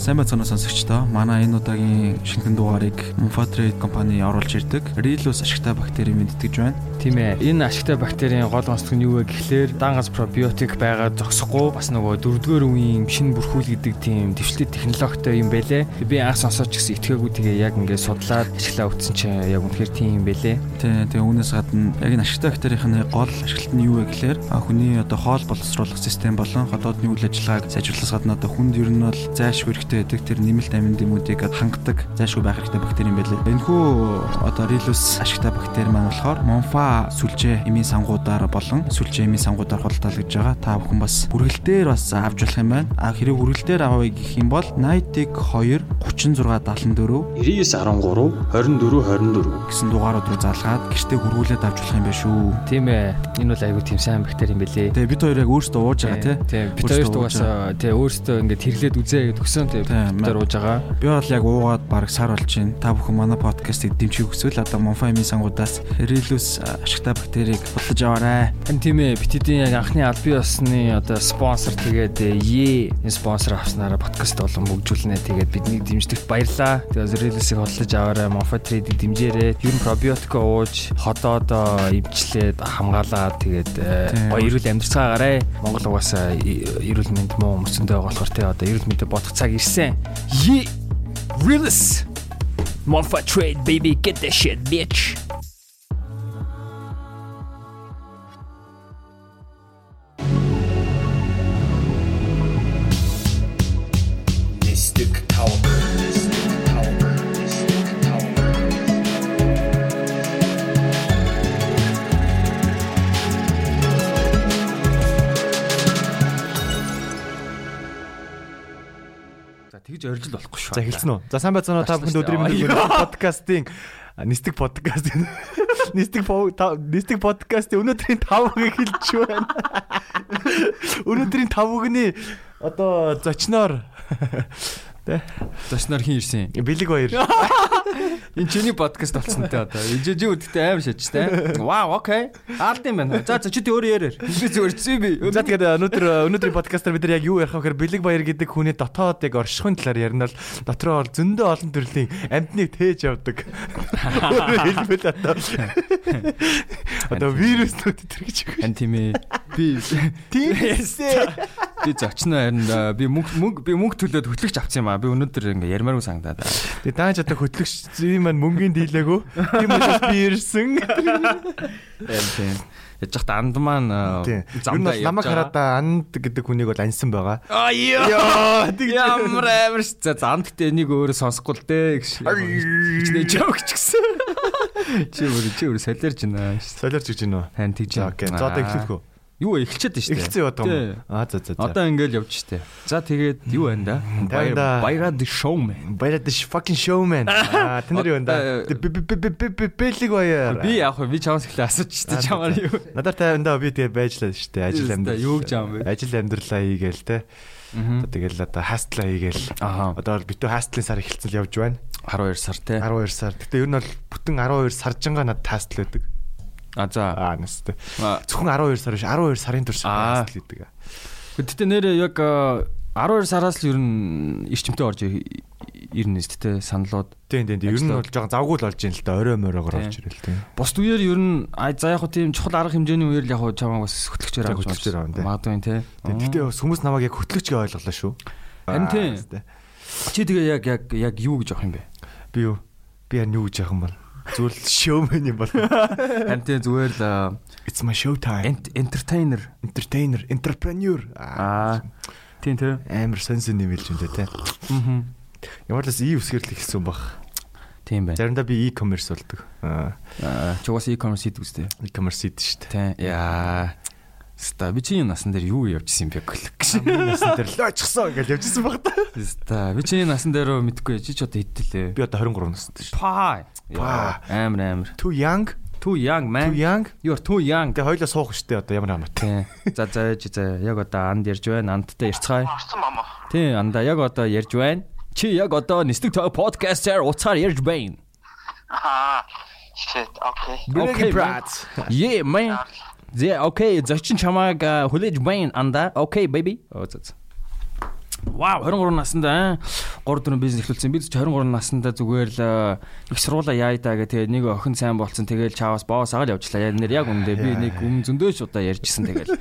Сайн байцгаана сонсогчдоо. Манай энэ удаагийн шинэхэн дугаарыг Monfatrade компани оруулж ирдэг. Rilus ашигтай бактери мэдтгэж байна. Тийм ээ. Энэ ашигтай бактерийн гол онцлог нь юу вэ гэхлээр дангас пробиотик байгаа зогсохгүй бас нөгөө дөрөвдүгээр үеийн шинэ бүрхүүл гэдэг тийм дэвшлээ технологитой юм байлээ. Би анх сонсоод ч гэсэн итгээгүй тэгээ яг ингээд судлаад ашиглаа утсан чинь яг үнэхээр тийм юм байлээ. Тий, тэгээ үүнээс гадна яг энэ ашигтай бактерийн гол ашиглалт нь юу вэ гэхлээр хүний одоо хоол боловсруулах систем болон хотоодны үйл ажиллагааг сайжруулахаас гадна одоо хүнд ер нь бол зайлшгүй хэрэгтэй байдаг тэр нэмэлт амин дэмүүдийг хангадаг зайлшгүй байх хэрэгтэй бактери юм байлээ. Энэхүү одоо Rilus ашигтай бактери маань болохоор Monfa сүлжээ эмийн сангуудаар болон сүлжээ эмийн сангуудаар худалдаалж байгаа. Та бүхэн бас бүргэлдээр бас авч болох юм байна. А хэрэг бүргэлдээр авъя гэх юм бол 80-ыг 2 36 74 9913 24 24 гэсэн дугаарууд руу залгаад гэртээ хөргүүлээд авч болох юм байна шүү. Тийм ээ. Энэ бол айгүй тийм сайн бактери юм байлээ. Тэгээ бид хоёр яг өөрсдөө ууж байгаа тий. Тийм. Бид хоёр дугаас тий өөрсдөө ингээд тэрлээд үзээ гэдэг өгсөн тий хоёр ууж байгаа. Би бол яг уугаад баг сар болж байна. Та бүхэн манай подкастыг дэмжих хүсвэл одоо Monfa эмийн сангуудаас Rilus ашигтай бактерийг худалдаж аваарай. Харин тийм ээ бит хэдийн яг анхны аль бие осны одоо спонсор тэгээд е энэ спонсор авснараа подкаст болон хөгжүүлнэ тэгээд бидний дэмждэгт баярлаа. Тэгээд Rilus-ыг худалдаж аваарай. Monfa Trade-ийг дэмжээрэй. Ер нь пробиотик ууж ходоод ивчлээд хамгаалаад тэгээд гоё эрүүл амьдрцгаагаарай. Монгол угаасаа эрүүл мэнд муу өмсөндөө байгаа болохоор те одоо эрүүл мэндэд бодох цаг ирсэн. Е Rilus Monfa Trade baby. Get that shit bitch. Оржил болохгүй шүү. За хэлсэн үү? За сайн байцгаана уу? Та бүхэнд өдрийн мэндийг подкастын нистик подкаст нистик нистик подкастын өнөөдрийн 5-ыг хэлж байна. Өнөөдрийн 5-ны одоо зочноор тэ Зочноор хин ирсэн. Бэлэг баяр. Энэ чиний подкаст болсон те одоо. Ижиж үдтэй амар шаж те. Вау, окей. Алд юм байна. За за чи тэ өөр ярээр. Би зүгээр чи би. За тэгээд өнөөдөр өнөөдрийн подкастаар бид нар яг юу ярих вэ гэхээр Бэлэг баяр гэдэг хүний дотоод яг оршихын талаар ярина л дотроо бол зөндөө олон төрлийн амьтныг тээж явдаг. Хэлбэл одоо одоо вируснууд төр гэж. Хан тийм ээ. Би Тийм ээ. би зочноо харин би мөнгө мөнгө би мөнгө төлөөд хөтлөгч авсан юм аа. Би өнөөдөр ингээ ярмааргүй санагдаад. Тэгээ дааж одоо хөтлөгч зүйн маань мөнгөний дийлээгөө. Тийм учраас би ирсэн. Тийм. Яж захта анд маань нь бол намайг хараад анд гэдэг хүнийг бол аньсан байгаа. Аа яа. Ямар амар ш. За анд гэдэг энийг өөрөө сонсохгүй л дээ гэж. Хичнээн жоогч гэсэн. Чи өөрөө чи өөрөө солиорж байна. Солиорч гэж байна уу? Тань. За окей. За одоо эхлэх үү? Юу эхэлчихэд шүү дээ. Эхэлсэн яваад байгаа юм. Аа за за за. Одоо ингээл явж штэ. За тэгээд юу байна да? Танда. Баярад showman. Баярад ш fucking showman. Аа тэнэр юу байна да? Бэлэг баяр. Би яг би чамаас эхлээ асууж штэ чамаар юу. Надаар тайванда би тэгээ байжлаа штэ. Ажил амьдрал. Юу гэж юм бэ? Ажил амьдралаа хийгээл те. Тэгэл одоо хастлаа хийгээл. Одоо битүү хастлын сар эхэлсэн л явж байна. 12 сар те. 12 сар. Гэтэ ер нь бол бүтэн 12 саржингаа надад хастл байдаг. А за. Аа нэстэ. Зөвхөн 12 сар биш 12 сарын турш Аа. хастл гэдэг. Гэтэ нэрээ яг а, 12 сараас л ер нь ирчимтэй орж ирнэ шүү дээ саналууд. Тийм тийм тийм. Ер нь бол жоохон завгүй л олж ийн л да. Орой моройгоор Тийм. орж ирэл тийм. Бус үеэр ер нь за яг хөө тийм чухал арга хэмжээний үеэр л яг хөө чамаа бас хөтлөгчөөр За, авч хөтлөгчөөр авна, тий. Магадгүй те. Гэтэ бас хүмүүс намайг яг хөтлөгчгээ ойлголоо шүү. Харин тийм. Чи тэгээ яг яг яг юу гэж авах юм бэ? Би юу? Би яа юу гэж яах юм бол? Зүгээр л showman юм бол. Харин тийм зүгээр л It's my show time. entertainer. Entertainer, entrepreneur. Аа. Тийм те. амар сонсон юм дээ те. Аа. Ямар ч бас и үсгэр л ихсэн баг. Тийм байна. Заримдаа би e-commerce болдог. Аа, уус e-commerce хийдэг үстэй. e-commerce хийдэг шүү дээ. Тэ. Яа. Ста би чиний насан дээр юу явжсэн юм бэ гэх. Хамгийн насан дээр л очсон гэж явжсэн баг та. Ста би чиний насан дээр мэдгүй чи ч одоо хэдтэлээ. Би одоо 23 настай шүү. Па. Па. Амар амар. Too young, Too young too man. young. You are too young. Тэгээ хоёлоо суух штэ одоо ямар хамаатай. Тэ. За за за яг одоо анд ярьж байна. Андтай ярьцгаая. Орсон мама. Тий, анда яг одоо ярьж байна. Чи яг одоо Нистэг тоо подкастаар уцаар ярьж байна. Аа. Shit, okay. Okay, брат. Yeah, man. Зэ окей, зочин чамааг хүлээж байна анда. Окей, baby. Вау 23 наснда 3 4 бизнес эхлүүлсэн. Би ч 23 наснда зүгээр л их сургуулаа яая да гэх тэгээ нэг охин сайн болцсон. Тэгээл чаавас боос агаал явжлаа. Яг нэр яг үндэ би нэг өмнө зөндөөч удаа ярьжсэн тэгэл.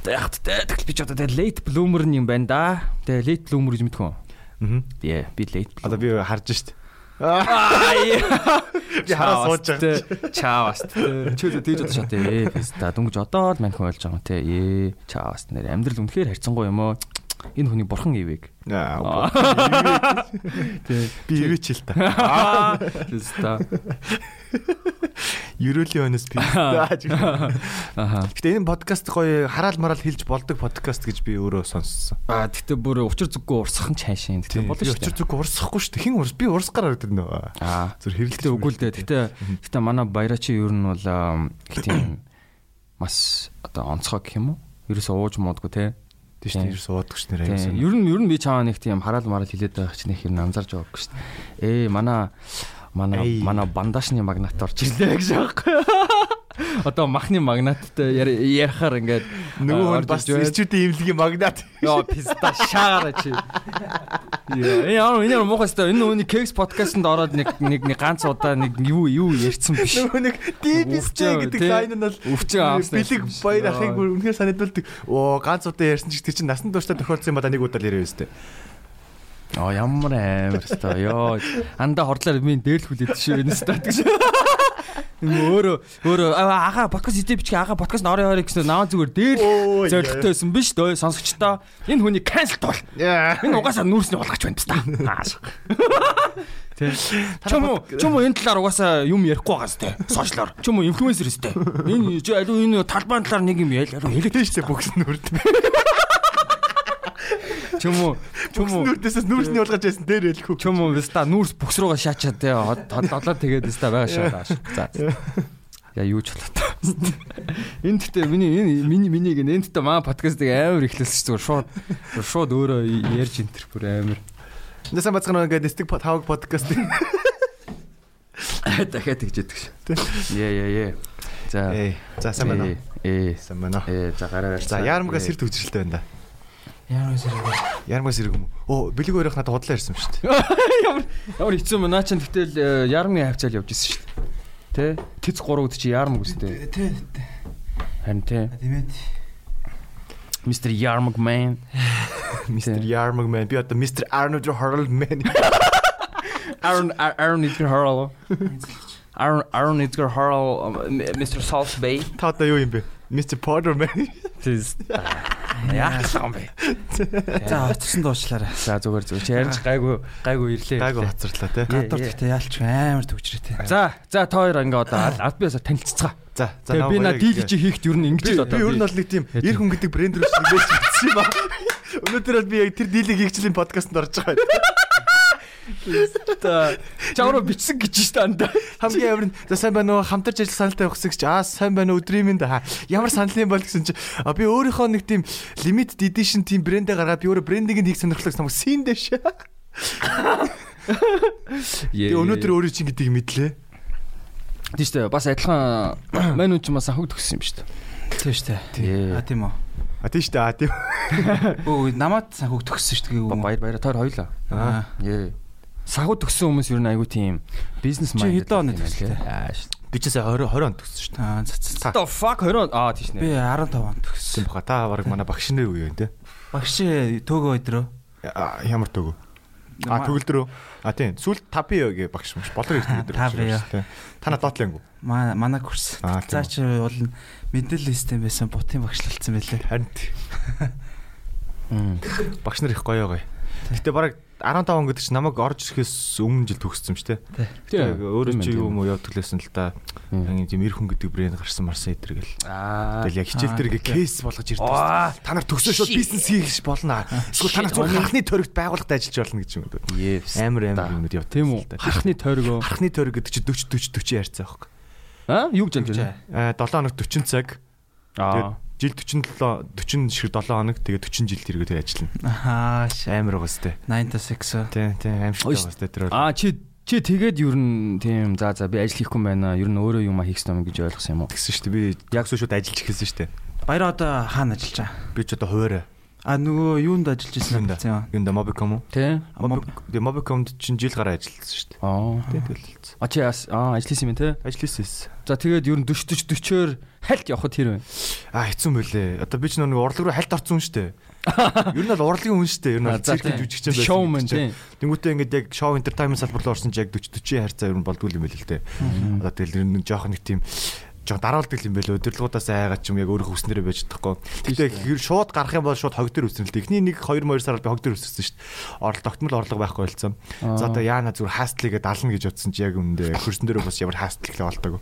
Тэгээ яг тэ тэгэл би ч одоо тэгээ late bloomer юм байна да. Тэгээ late bloomer гэж мэдхүү. Аа. Yeah, би late. Одоо би харж шít. Би хараа сууж байгаа. Чаавас. Чөлөө тийж одоо шат ээ. Та дүнгэж одоо л маньхан ойлгож байгаа юм те. Ээ, чаавас нэр амьдрал үнэхээр харьцангуй юм уу? Энэ хүний бурхан ивэг. Аа. Тэ. Би ивэч л та. Тэста. Ерөөлийн өнөөс би. Аха. Гэтэ энэ подкаст гоё хараал мараал хэлж болдог подкаст гэж би өөрөө сонссон. А тэгтээ бүр учир зүггүй урсах нь чаашаа. Тэгтээ болно шүү дээ. зүг урсахгүй шүү дээ. Хин урс би урсгаар гэдэг нөө. Аа. Зүр хэрэлдэж үгүй л дээ. Тэгтээ тэгтээ манай баярачи ер нь бол их тийм бас одоо онцгой гэх юм уу? Ерөөсөө ууж муудгүй те. Тийш тийш суудах ш нэр Тийм. аюулсан. Ер нь ер нь би чамаа нэг тийм хараал мараал хилээд байх чинь их юм анзарч байгаагүй дээ. Ээ манай манай манай бандашны магнат орж ирлээ гэж аахгүй. Одоо махны магнаттай яри- ярихаар ингээд Нөгөө хүн бас ирж байна. эрчүүдийн имлэгийн магнат. Яа писта шаараа чи. Яа, яа, энэ ямар сте. Энэ хүний кекс подкастэнд ороод нэг нэг нэг ганц удаа нэг юу юу ярьсан биш. Нөгөө нэг DBC гэдэг лайн нь бол бэлэг баяр ахыг үнэхээр санагдуулдаг. Оо ганц удаа ярьсан ч тэр чинь насан туршдаа тохиолдсон юм ба нэг удаа л яриа өстэй. Оо ямар амар сте. Йоо, анда хордлоор минь дээрлхүүлээд шүү энэ сте гэж. Өөрөө өөрөө ага подкаст идэ бичгээ ага подкаст орой орой гэсэн наваа зүгээр дээр зоригтойсэн биш дөө сонсогчдоо энэ хүний cancel. Яа. Энэ угаасаа нүүрсний болгоч байна та. Ааш. Чому чому энэ талаар угаасаа юм ярихгүй байгаа сте. Сошиалор. Чому инфлюенсер сте. Энэ алуу энэ талбайн талаар нэг юм алуу хэлээд штэ бүгс нүрд. чому Бүгс чому нүрдээс нүрсний болгож байсан дээр хэлэхгүй. чому вста нүүрс бүкс руугаа шаачаад те хотлоо тэгээд вста байгаа шаа. За. Я юу ч болоо. Энд гэхдээ миний энэ миний минийг энд гэхдээ маа подкастыг амар ихлүүлсэн зүгээр шууд шууд өөрөө ярьж энтер бүр амар. Нэсэн бацхан ингээд нэстик тавг подкаст. Дахиад тэгж яддаг ш. Яа яа яа. За. За сайн байна уу? Ээ. Сайн байна уу? Ээ за гараа барь. За яармгаас сэр төвчрэлтэй байна да. Ямар зэрэг. Яармгаас сэрэг юм уу? Оо бэлэг өрөх надад худлаа ирсэн шүү дээ. Ямар ямар хэцүү мөн наа чинь тэгтэл ярмны хавцаал явж исэн шүү дээ. Тэ? Тэц 3-д чи ярмг үстэй. Тэ. Харин тэ. Тиймээд. Mr. Yarmug man. Мистер Ярмаг man би одоо мистер Arnold Harold man. Aaron Aaron Edgar Hurl. Aaron Aaron Edgar Hurl Mr. Salt Bay. Та одоо юу юм бэ? Мистер Potter man. Тэс. Яах юм бэ? За очсон дуучлаарай. За зүгээр зүгээр. Чи ярьж гайгүй гайгүй ирлээ. Гайгүй хоцорлоо те. Гадуур гэхдээ яалч амар төгжрээ. За за та хоёр ингээ одоо аль биесаа танилццгаа. За за би на хийхт ер нь Би ингэж л одоо. би ер нь бол нэг тийм эр хүн гэдэг брэнд рүү шилжиж бичсэн юм аа. Өнөөдөр бол би яг тэр дийлийг хийгчлийн подкастт орж байгаа. Чамруу бичсэн гэж штэ анда. Хамгийн амар нь за сайн байна уу? Хамтарч ажил саналтай гэсэн чи аа сайн байна уу? Өдрийн минь да. Ямар санал юм бол гэсэн чи а би өөрийнхөө нэг тийм limited edition тийм брэндээ гаргаад би өөрөө брендинг хийх сонирхлоос намайг син дэш. Тэгээ өнөөдөр өөрөө чинь гэдгийг мэдлээ. Тийм штэ бас адилхан мань үн ч бас хог төгссөн юм штэ. Тийм шүү Тий. дээ. А тийм үү. А тийм шүү дээ. А тийм. Өө намайг санхуг төгссөн шүү дээ. Баяр баяр таар хоёлаа. Аа. Ээ. Сагуу төгссөн хүмүүс ер нь айгүй тийм бизнес Чи майнд. хэдэн оны төгслөө? Аа шүү. Би ч сая 20 20 он төгссөн шүү. Аа за за. The fuck 20 аа тийш Би нэ. 15 он төгссөн. Тийм баха. Та баг манай багш нарын үе юм те. Багш төөгөө өдрөө. Ямар төгөө? А төгөлдрөө. А тийм. Сүүл 5 гээ багш юмш. Болор их төгөлдөр. Тав яа. Та на дотлангүй. Манай манай курс. За чи бол мэдээлэл систем байсан бутын багшлалцсан байлээ. Харин багш нар их гоё гоё. Гэтэ бараг 15 он гэдэг чинь намайг орж ирэхээс өмнө жил төгссөн шүү дээ. Тийм. Өөрөө чи юу юм уу яваад төлөөсөн л да. Ингээ тийм эр хүн гэдэг брэнд гарсан марсан эдэргэл. Аа. Тэгэл яг хичээл дээр ингээ кейс болгож ирдэг. Та нар төгсөө шууд бизнес хийх болно. Эсвэл та нар зүгээр харахны тойрогт байгууллагад ажиллаж болно гэж юм. Yes. Амар амар юмуд яваад. Тийм үү? Харахны тойргоо. Харахны тойрог гэдэг чи 40 40 40 ярьцаа байхгүй. Аа, юу гэж хэлж байна? Аа 7 хоног 40 цаг. Аа. Жил 47 40 шир 7 хоног тэгээ 40 жил тэргээд ажиллана. Аа. Амар байгаа сте. 9 to 6. Тийм тийм аимшигтай байгаа сте тэр. Аа чи чи тэгээд ер нь тийм за за би ажил хийхгүй байна. Ер нь өөрөө юм хийх юм гэж ойлгосон юм уу? Тэгсэн шүү дээ. Би яг сүү шууд ажиллаж эхэлсэн шүү дээ. Баяр одоо хаана ажиллаж байгаа? Би ч одоо хуваараа. А нөгөө юунд ажиллаж ирсэн юм бэ? Юунда Mobicom уу? Тэ. Тэгээ Mobicomд чинь жил гараа ажилласан шүү дээ. Аа. Тэ тэгэл. А чи аа ажилласан юм те. Ажилласан. За тэгээд ер нь 40 40 40-оор хальт явах тэр байна. А хэцүү мөлий. Одоо би ч нэг урлаг руу хальт орсон шүү дээ. Ер нь бол урлагийн хүн шүү дээ. Ер нь бол цирк жүжигч юм байсан. Тэнгүүтээ ингээд яг шоу entertainment салбар руу орсон ч яг 40 40 харьцаа ер нь болдгүй юм байл л дээ. Одоо тэгэл нь жоох нэг тийм жоо дараалдаг юм байлоо. Өдөрлгуудаас айгаад ч юм яг өөрөө хүснээрээ байж чадахгүй. Гэтэ хэр шууд гарах юм бол шууд хог дээр үснэ л дээ. Эхний нэг 2 2 сард би хог дээр үссэн шүү дээ. Орол тогтмол орлого байхгүй болсон. За одоо яана зүгээр хастлыгээ дална гэж бодсон чи яг үндэ хөрсөн дээрээ бас ямар хастл их болдог.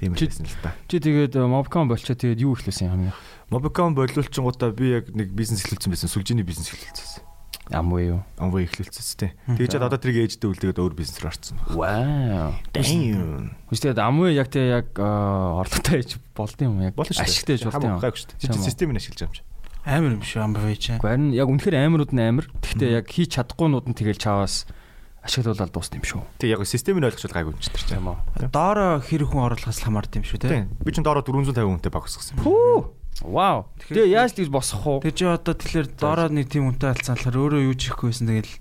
Тийм байсан л та. Чи тэгээд Mobcom болчоо тэгээд юу ихлээсэн юм хамгийн? Mobicom болиулчингуудаа би яг нэг бизнес эхлүүлсэн байсан. Сүлжээний бизнес эхлүүлсэн. Амгүй юу? Амваа эхлүүлсэн тээ. Тэгээд одоо тэрийг ээждээ үлдээгээд өөр бизнес рүү орсон. Вау. Damn. Үстэй амгүй яг те яг орлоготой ээж болд юм яг. Ашигтай ээж болд юм. Гайгүй шүү дээ. Чи системийг ашиглаж байгаа юм чи. Амар юм шүү амбавэж. Гэхдээ харин яг үнэхээр амирууд нь амир. Гэхдээ яг хийж чадахгүйнууд нь тэгэл чаваас ашиглуулаад дуусна юм шүү. Тэг яг системийг ойлгочвол гайгүй юм чи тэр чинь. Тийм үү. Доороо хэр хүн оруулахаас хамаард юм шүү те. Би чинь доороо 450 хүнтэй баг усгасан. Хүү. Вау. Тэгээ яаж тэгж босох уу? Тэр чи одоо тэгэхээр доороо нэг тийм үнтэй алцсан болохоор өөрөө юу ч хийхгүй байсан тэгэл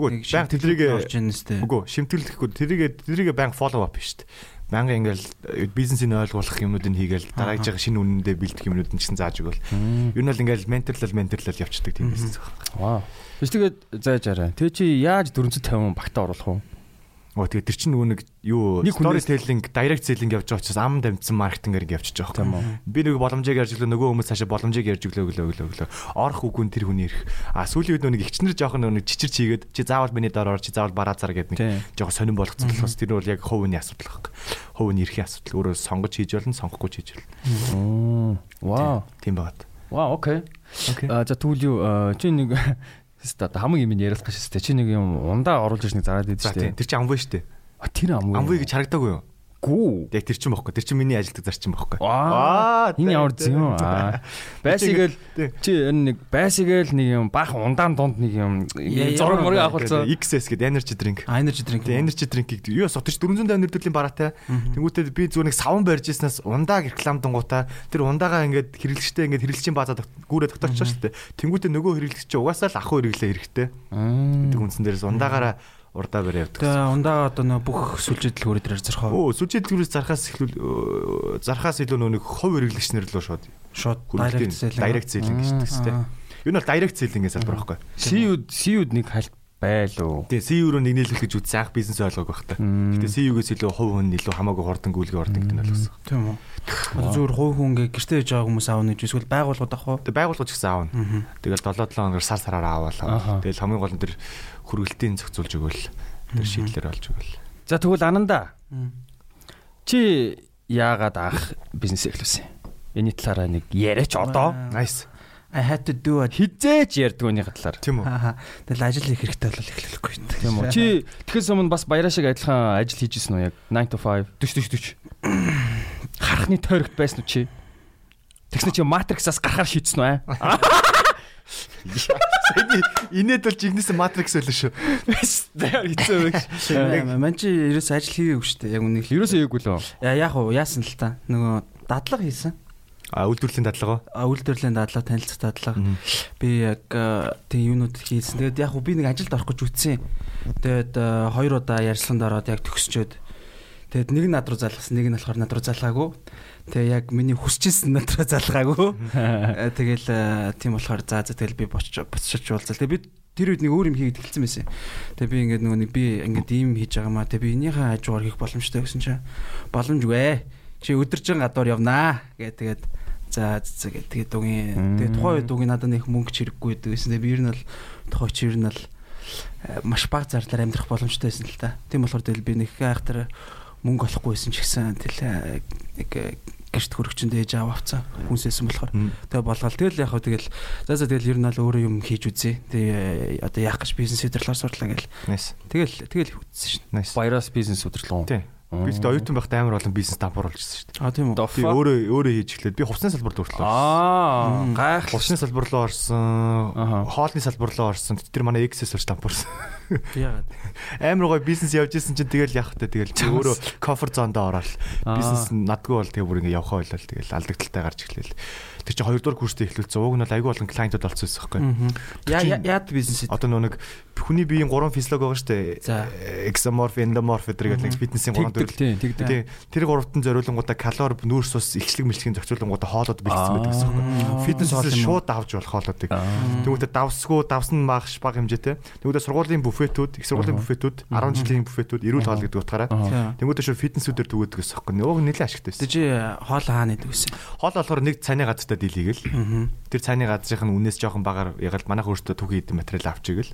Үгүй баян тэдрийг орж ийн нэстэ. Үгүй шимтгэлэхгүй тэрийг тэрийг баян фоллоу ап шүү дээ. Баян ингээл бизнесийг ойлгуулах юмнуудыг хийгээл дараагж байгаа шинэ үнэндээ бэлдэх юмнууд нь ч гэсэн зааж өгөөл. Юу нь бол ингээл менторлал менторлал явцдаг тийм бизнес. Вау. Биш тэгээд зааж арай. Тэгээ чи яаж 450 багтаа оруулах уу? Оо тэгээ тэр чинь нөгөө нэг юу Нэг хүнээс- storytelling, direct selling явж байгаа учраас ам дамжсан маркетингээр ингэ явчихж байгаа юм. үү. Би нэг боломжийг ярьж өглөө нөгөө хүмүүс цаашаа боломжийг ярьж өглөө өглөө өглөө өглөө. Орох үгүй нь тэр хүний ирэх. А сүүлийн үед нөгөө ихчнэр жоохон нөгөө нэг чичирч хийгээд чи заавал миний доор ор чи заавал бараа цар гэдэг нэг жоохон сонирн болгоцсон болохоос тэр нь бол яг хувийн асуудал байхгүй. Хувийн эрхийн асуудал. Өөрөө сонгож хийж болно, сонгохгүй хийж болно. Вау. Тийм байгаад. Вау, окей. Окей. А за тэгвэл юу чи нэг Хэвээ хамгийн юм яриулах гэж хэвээ чи нэг юм ундаа оруулж ирж нэг зараад идэв За шүү тийм. дээ. Тэр чинь амвэ шүү дээ. А тэр амгүй. Амвэ гэж харагдаагүй юу? Гүү. Яг тэр чинь бохгүй. Тэр чинь миний ажилтдаг зарчим бохгүй. Аа. Энэ ямар зэн юм аа. Байсигээл Тийм. чи энэ нэг байсигээл нэг юм баах ундаан дунд нэг юм зураг мөрөг авахулцаа. XS гэдэг energy drink. А energy drink. Тэгээ energy drink-ийг юу сотч 450 төрлийн бараатай. Тэнгүүтээ би зүгээр нэг савн барьж ирснээс ундааг рекламдангуудаа тэр ундаагаа ингээд хэрэглэгчтэй ингээд хэрэглэгчийн базаа гүүрээ тогтооч шүү дээ. Тэнгүүтээ нөгөө хэрэглэгч угаасаа л ахуй хэрэглээ хэрэгтэй. гэдэг үндсэн дээрээс ундаагаараа урдаа барь явдаг. Тэгээ ундаа одоо нөө бүх хөрөд дээр зархаа. Оо сүлжээ дэлгүүрээс зархаас эхлүүл зархаас илүү нөгөө нэг хов хэрэглэгчнэр лөө шууд Шууд direct selling. direct selling гэж хэлдэг дээ. Юу нь бол direct selling-ээс салбар байхгүй. Сиуд сиуд нэг хальт байлуу. Тэгээ CU руу нэг нийлүүлэх гэж үзсэн анх бизнес ойлгоог байх та. Гэтэ CU-гээс илүү хувь хүн илүү хамаагүй хордон гүйлгээ ордог гэдэг нь ойлгосон. Тийм үү. Одоо зүгээр хувь хүн ингээ гэртээ яж байгаа хүмүүс аавна гэж эсвэл байгууллагууд авах уу? Тэгээ байгууллагч гэсэн аавна. Тэгэл 7 7 хоногор сар сараар аваалаа. Тэгэл хамгийн гол нь тэр хөргөлтийн зохицуулж өгөөл. Тэр шийдлэр олж өгөөл. За тэгвэл ананда. Чи яагаад анх бизнес эхлүүлсэн? Эний талаараа нэг яриач одоо. Nice. I had to do it. Хизээч ярьдаг өний талаар. Тийм үү? Тэгэл ажил хийх хэрэгтэй бол эхлэхгүй юм. Тийм үү. Чи тэгэхээс өмнө бас баяраа шиг адилхан ажил хийжсэн үү яг 9 to 5 40 40 40. Харахны тойрогт байсан уу чи? Тэгснэ чи матриксаас гарахаар шийдсэн үү? инээд бол жигнэсэн матрикс байлаа шүү. Хэцүү байх. Ман чи ерөөс ажил хийгээгүй шүү дээ. Яг үнийг. Ерөөсөө ээгүй л үү? Яа яг уу яасан л та. Нөгөө дадлага хийсэн. А үйлдвэрлэлийн дадлага. А үйлдвэрлэлийн дадлага, танилцах дадлага. Би яг тийм юунууд хийсэн. Тэгээд яг уу би нэг ажилд орох гэж үтсэн. Тэгээд хоёр удаа ярьсланд ороод яг төгсчөөд. Тэгээд нэг нь над руу залгасан, нэг нь болохоор над руу залгаагүй. Тэгээ яг миний хүсчихсэн над руу залгаагүй. Э, Тэгэл э, тийм болохоор за за тэгэл би бочч буцчих уулзал. Тэгээ би тэр үед нэг өөр юм хийгээд эхэлсэн байсан. Тэгээ би ингээд нөгөө нэг би ингээд ийм хийж байгаа маа. Тэгээ би энийхээ хажуугаар хийх боломжтой гэсэн чинь боломжгүй. Чи өдөржин гадуур явнаа гэ тэгээд за гэ тэгээд дугийн тэгээд тухайн үед дугийн надад нэг мөнгө чирэггүй гэсэн. Тэгээ би ер нь бол тухайн чи ер нь бол э, маш бага зарлаар амьдрах боломжтой байсан л та. Тийм болохоор тэгэл би нэг айхтар мөнгө олохгүй байсан ч гэсэн тэл э, нэг э, гэрт хөрөгчөнд ээж аав авцсан хүнсээсэн болохоор тэгээ болгоол тэгэл яг хөө тэгэл за за тэгэл ер нь бол өөрөө юм хийж үзье. Тэгээ одоо яах гэж бизнес удирдлаар сурлаа гэл. Тэгэл тэгэл үзсэн шин. Баяраас бизнес удирдлага. Тийм. Би тэгээд оюутан байхдаа амар олон бизнес дампуур болчихсон шүү дээ. А тийм үү. Би өөрөө өөрөө хийж эхлээд би хувцсны салбар руу орлоо. Аа, гайхал. Хувцсны салбар руу орсон, хоолны салбар руу орсон. Тэр манай Excel сурч дампуурсан. Яагаад? Амар гоё бизнес явж исэн чинь тэгэл явах та тэгэл өөрөө комфорт зондоо ороод бизнес надгүй бол тэгээ бүр ингээ явахаа болол тэгэл алдагдaltaй гарч эхлэв. Тэр чинь хоёрдугаар курстэй эхлүүлсэн. Уг нь бол айгүй болон клиентууд олцсон байхгүй. Яа яад бизнес Одоо нөө нэг хүний биеийн гурван физиолог байгаа шүү дээ. Exomorph, endomorph гэдэг фитнесийн гурван төрөл. тийм. Тэр гуравтан зориулангуудаа калори, нүүрс ус, ихчлэг мэлчгийн зохицуулангуудаа хоолоод бэлдсэн байдаг гэсэн үг. Фитнес шууд давж болох хоолоодыг. Тэгвэл давсгүй, давсан багш баг хэмжээтэй. Тэгвэл сургуулийн буфетүүд, их сургуулийн буфетүүд, 10 жилийн буфетүүд, эрүүл хоол гэдэг утгаараа. Тэгвэл шууд фитнесүүдээр түгээдэг гэсэн үг. Нөгөө нэлээд ашигтай байсан. Тэ чи хоол хаана идэв гэсэн. Хоол болохоор нэг цааны газартаа дийлгээл. Тэр цааны газрын үнээс жоохон багаар ягаад манайх өөртөө түгі идэм материал авчигэл.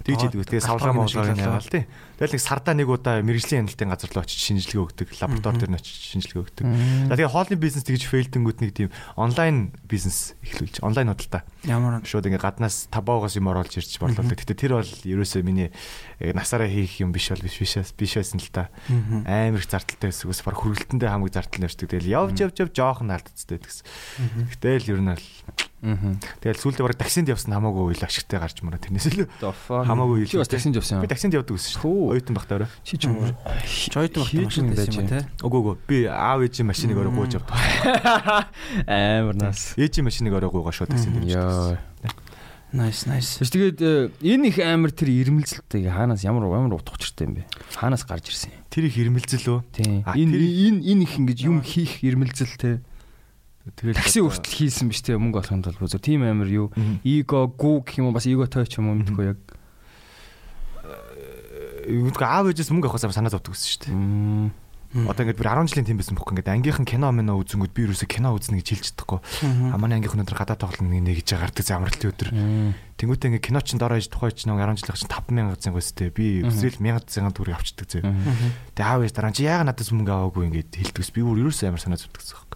Тэгж идэг. Тэгээ савлгаа моолгоо яагаал тий. Тэгэл нэг сардаа нэг удаа мэрэгжлийн хяналтын газар руу очиж шинжилгээ өгдөг, лаборатори дээр нь очиж шинжилгээ өгдөг. За тэгээ хоолны бизнес тэгж фейлдэнгүүд нэг тийм онлайн бизнес эхлүүлж, онлайн худалдаа. Ямар Шууд ингээ гаднаас табаагаас юм оруулж ирж борлуулдаг. Гэтэ тэр бол ерөөсөө миний э, насаараа хийх юм биш бол биш биш биш байсан л та. Амар их зардалтай байсан. Үс баг хүргэлтэндээ хамаг зардал нэрчдэг. Тэгэл явж явж явж жоохон алдцтай гэсэн. Гэтэл ер нь бол тэгэл сүүлдээ баг таксинд явсан хамаагүй үйл ашигтай гарч мараа тэрнээс л Хамаагүй Чи бас таксинд явсан би таксинд явдаг гэсэн шүү. Оюутан багтаа өөрөө. Чи ч юм уу. Жойд багт машин байсан юм те. Үгүй үгүй би аав ээжийн машиныг өөрөө гууж явдаг. Амар нас. Ээжийн машиныг өөрөө гуугаа шууд таксинд явж. Яа. Nice nice. Тэгээд э, энэ их амар тэр ирмэлзэлтэй хаанаас ямар ямар утга учиртай юм бэ? Хаанаас гарч ирсэн юм? Тэр их ирмэлзэл үү? Тийм. Энэ энэ энэ их ингэж юм хийх ирмэлзэлтэй. Тэгэл Такси хүртэл хийсэн биш те мөнгө олохын тулд бүр тийм амар юу? Эго гүү гэх юм уу бас эго той ч юм уу мэдгүй яг. Үгүй аав ээжээс мөнгө авахаас санаа зовдөг гэсэн шүү дээ. Одоо ингээд бүр 10 жилийн тийм байсан бохоо ингээд ангийнхан кино мино үзэнгүүд би юусоо кино үзнэ гэж хэлж чадахгүй. А манай ангийнхан өнөдөр гадаад тоглоно нэг гэж гардаг за амралтын өдөр. Тэнгүүтээ ингээд кино чин дороо иж тухай чинь нэг 10 жил чинь 5000 зэн гоостэй. Би өсрэл 1000 зэн төгрөг авчдаг зөө. Тэгээ аав ээж дараа чи яагаад надаас мөнгө аваагүй ингээд хэлдэгс би бүр ерөөсөө амар санаа зовдөг гэсэн.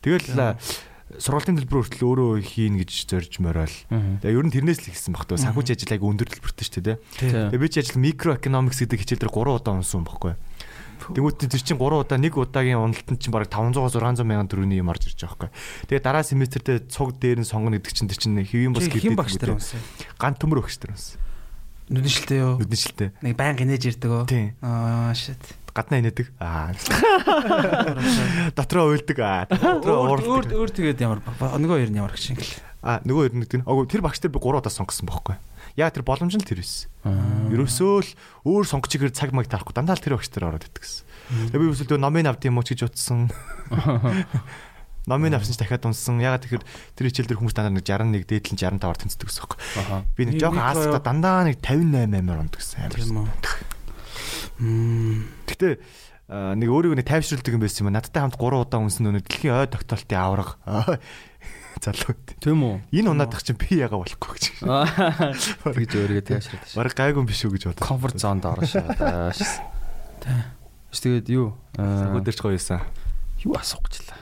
Тэгэл сургуулийн төлбөр хүртэл өөрөө хийн гэж зорж морол. Мгм. Тэгээ ер нь тэрнээс л ихсэн баг тоо санхүүж ажил айгу өндөр төлбөртэй шүү дээ. Тэгээ би ч ажил микроэкономикс гэдэг хичээл дээр 3 удаа унсан юм баггүй. Тэнгүүт тэр чинь 3 удаа нэг удаагийн уналтанд чинь бараг 500-аас 600 мянган төгрөгийн юм орж ирж байгаа байхгүй. Тэгээ дараа семестртээ цуг дээр нь сонгоно гэдэг чинь тэр чинь хэвийн бос Чи хэн багш нар унсан? Ган төмөр багш нар унсан. Нүдэн шилтэй юу? Нүдэн шилтэй. Нэг баян гинэж ирдэг? Тийм. Аа shit. Гаднаа инээдэг. Аа. Дотроо уйлдаг. Дотроо Өөр өөр уурдаг. өөр тэгээд ямар нөгөө хоёр нь ямар гэх шиг. Аа нөгөө хоёр нэгдэг. Агуу тэр багш дээр би 3 удаа сонгосон байхгүй. Яа тэр боломж нь л тэр байсан. Ерөөсөө л өөр сонгочигэр цаг маяг тарахгүй дандаа л тэр багш дээр ороод идэгсэн. Тэгээ би өсөлтөө номын авд юм уу ч гэж утсан. Номын авсан ч дахиад унсан. Ягаад тэгэхээр тэр хичээл дээр хүмүүс дандаа нэг 61 дээдлэн 65-аар тэнцдэг гэсэн юм. Аха. Би нэг жоохон хоёр- дандаа нэг 58 амир ундаг гэсэн амар. Гэтэ нэг өөрийгөө нэг тайвшруулдаг юм байсан юм. а. Надтай хамт 3 удаа унсан нөө дэлхийн ой тогтоолтын авраг. Залуу. Тийм үү? Энэ унаадах чинь би яга болохгүй гэж. Тэгж өөрийгөө шээ. Бараг гайгүй биш үү гэж бодож. Комфорт зонд орно шүү. Тааш. Тэгээд юу? Өдөрч гоё юусан. Юу асуух гэжлээ.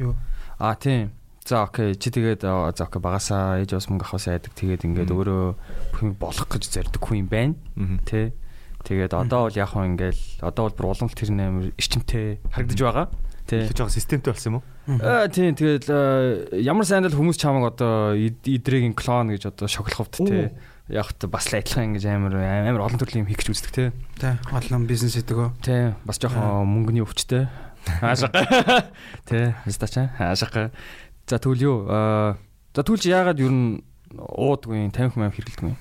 Юу? Аа тийм. За окей. Чи тэгээд за окей багасаа ээж бас мөнгө авахаас айдаг. Тэгээд ингээд өөрөө бүх юм болох гэж зорддог хүн юм байна. Аа. Тэ. Тэгээд одоо бол яг хөө ингээл одоо бол бүр уламжлалт тэр нээр эрчимтэй харагдаж байгаа. Тэ. Тэг жоохон системтэй болсон юм уу? Аа тийм тэгээд аа, ямар сайндал хүмүүс чамаг одоо ид- идрэгийн клон гэж одоо шоглоховд тэ. Яг та бас л адилхан ингэж амар амар олон төрлийн юм хийх гэж үздэг тэ. Тэ олон бизнес хийдэг? Тэ бас жоохон мөнгөний өвчтэй. Хаашаа. Тэ стачаа хаашаа. За юу аа за чи яагаад ер нь уудгүй 50 мянга хэрэглэдэг юм.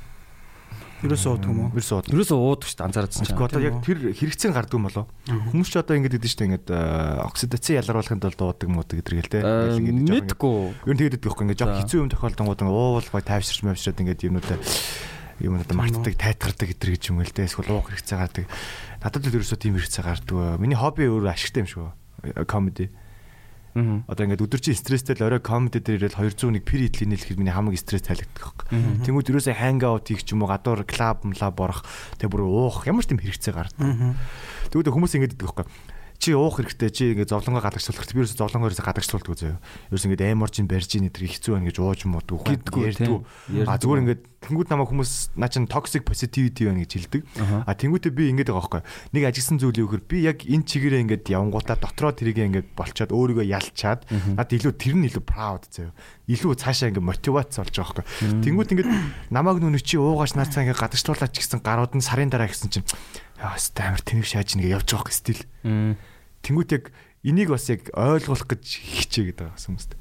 Ерөөсөө уудаг юм уу? Ерөөсөө удаа. Ерөөсөө уудаг шүү дээ анзаарадсан чинь. Одоо яг тэр хэрэгцээ гардаг юм болоо. Хүмүүс ч одоо ингэж гэдэг чинь ингээд э, оксидацийн ялгаруулахын тулд дуудаг муудаг гэдэг л те. Аа, Ингээд жоохон Мэдгүй. Нь тэгээд байхгүй ингээд жоох За. хэцүү юм тохиолдонгууд ингээд уул гой тайвширч мавшраад ингээд юмнуудаа юм надад мартдаг, тайтгардаг гэдэр гэж юм л дээ. Эсвэл уух хэрэгцээ гардаг. Надад л ерөөсөө тийм хэрэгцээ гардаг. Миний хобби өөр ашигтай юм шүү. Комеди. Аа. Одоо ингээд өдөржин стресстэй л орой комеди дээр ирэл 201 пир идлийн хэлэхэд миний хамаг стресс тайлагддаг байхгүй. Тэнгүүд ерөөсөө ханг аут хийх ч юм уу гадуур клаб млаб борох тэг бүр уух ямар ч тийм хэрэгцээ гардаг. Тэгвэл хүмүүс ингэж гэдэг байхгүй. Чи уух хэрэгтэй чи ингээд зовлонгоо гадагшлуулах хэрэгтэй би ерөөсө зовлонгоо ерөөсө гадагшлуулдаг үзээ. Ерөөсө ингээд эморжин барьжин эдэр хэцүү байна гэж ууж мууддаг Гэдэггүй, ярьдгүй. А зүгээр ингээд тэнгууд намайг хүмүүс наа чин toxic positivity байна гэж хэлдэг. А тэнгуудээ би ингээд байгаа байхгүй. Нэг ажигсан зүйл юу гэхээр би яг энэ чигээрээ ингээд явангуудаа дотроо тэрийг ингээд болчоод өөрийгөө ялчаад над илүү тэр нь илүү proud заяа. Илүү цаашаа ингээд мотивац болж байгаа байхгүй. Тэнгууд ингээд намайг нүн чи уугаач наацаа ингээд гадагшлуулаач гэсэн гарууд нь сарын дараа гэсэн чинь яа стамер тэнэг шааж нэгэ явж байгаа стил. Тэнгүүт яг энийг бас яг ойлгох гэж хичээгээд байгаа хүмүүст.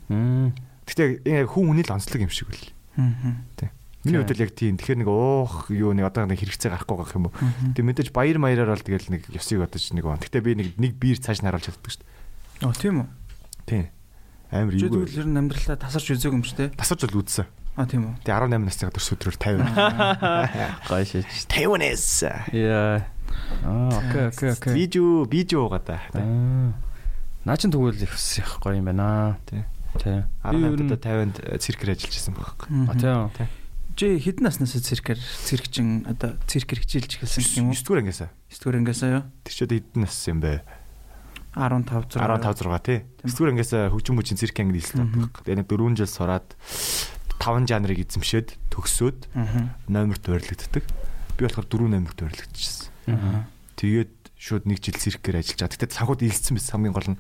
Гэхдээ энэ яг хүн хүний л онцлог юм шиг үл. Тий. Миний хувьд л яг тийм. Тэгэхээр нэг уух юу нэг одоо нэг хэрэгцээ гарахгүй гэх юм уу. Тэг мэдээж баяр маягаар бол тэгэл нэг ёсыг бодож нэг он. Гэхдээ би нэг нэг биер цааш нь харуулж чаддаг шүү дээ. Оо тийм үү. Тийм. Амар юу. тэгвэл ер нь амьдралаа тасарч үзег юм шүү дээ. Тасарч бол үзсэн. А тийм үү. Тэг 18 насны гадар өдрөөр 50. Гай шиж. 50-нээс. Яа. Аа, окей, окей, окей. Видео видео угаадаа. Аа. Наа чин тэгвэл их ус их гоё юм байна. Тий. Тий. 18-д 50-нд циркэр ажиллаж байсан байхгүй. А тий. Чи хэдэн наснаас циркэр циркчин одоо циркэр хичээлж эхэлсэн юм уу? 9 дугаар ангиасаа. 9 дугаар ангиасаа юу? Тэр ч одоо хэдэн нас юм бэ? 15 6 15 6 тий. 9 дугаар ангиасаа хөгжим мөчийн цирк анги дийлсэн байдаг. Тэгээ нэг 4 жил сураад 5 жанрыг эзэмшээд төгсөөд номерт байрлагддаг. Би болохоор 4 номерт байрлагдчихсан. Тэгээд шууд нэг жил циркээр ажиллаж байгаа. Гэтэ санхуд илсэн байсан хамгийн гол нь.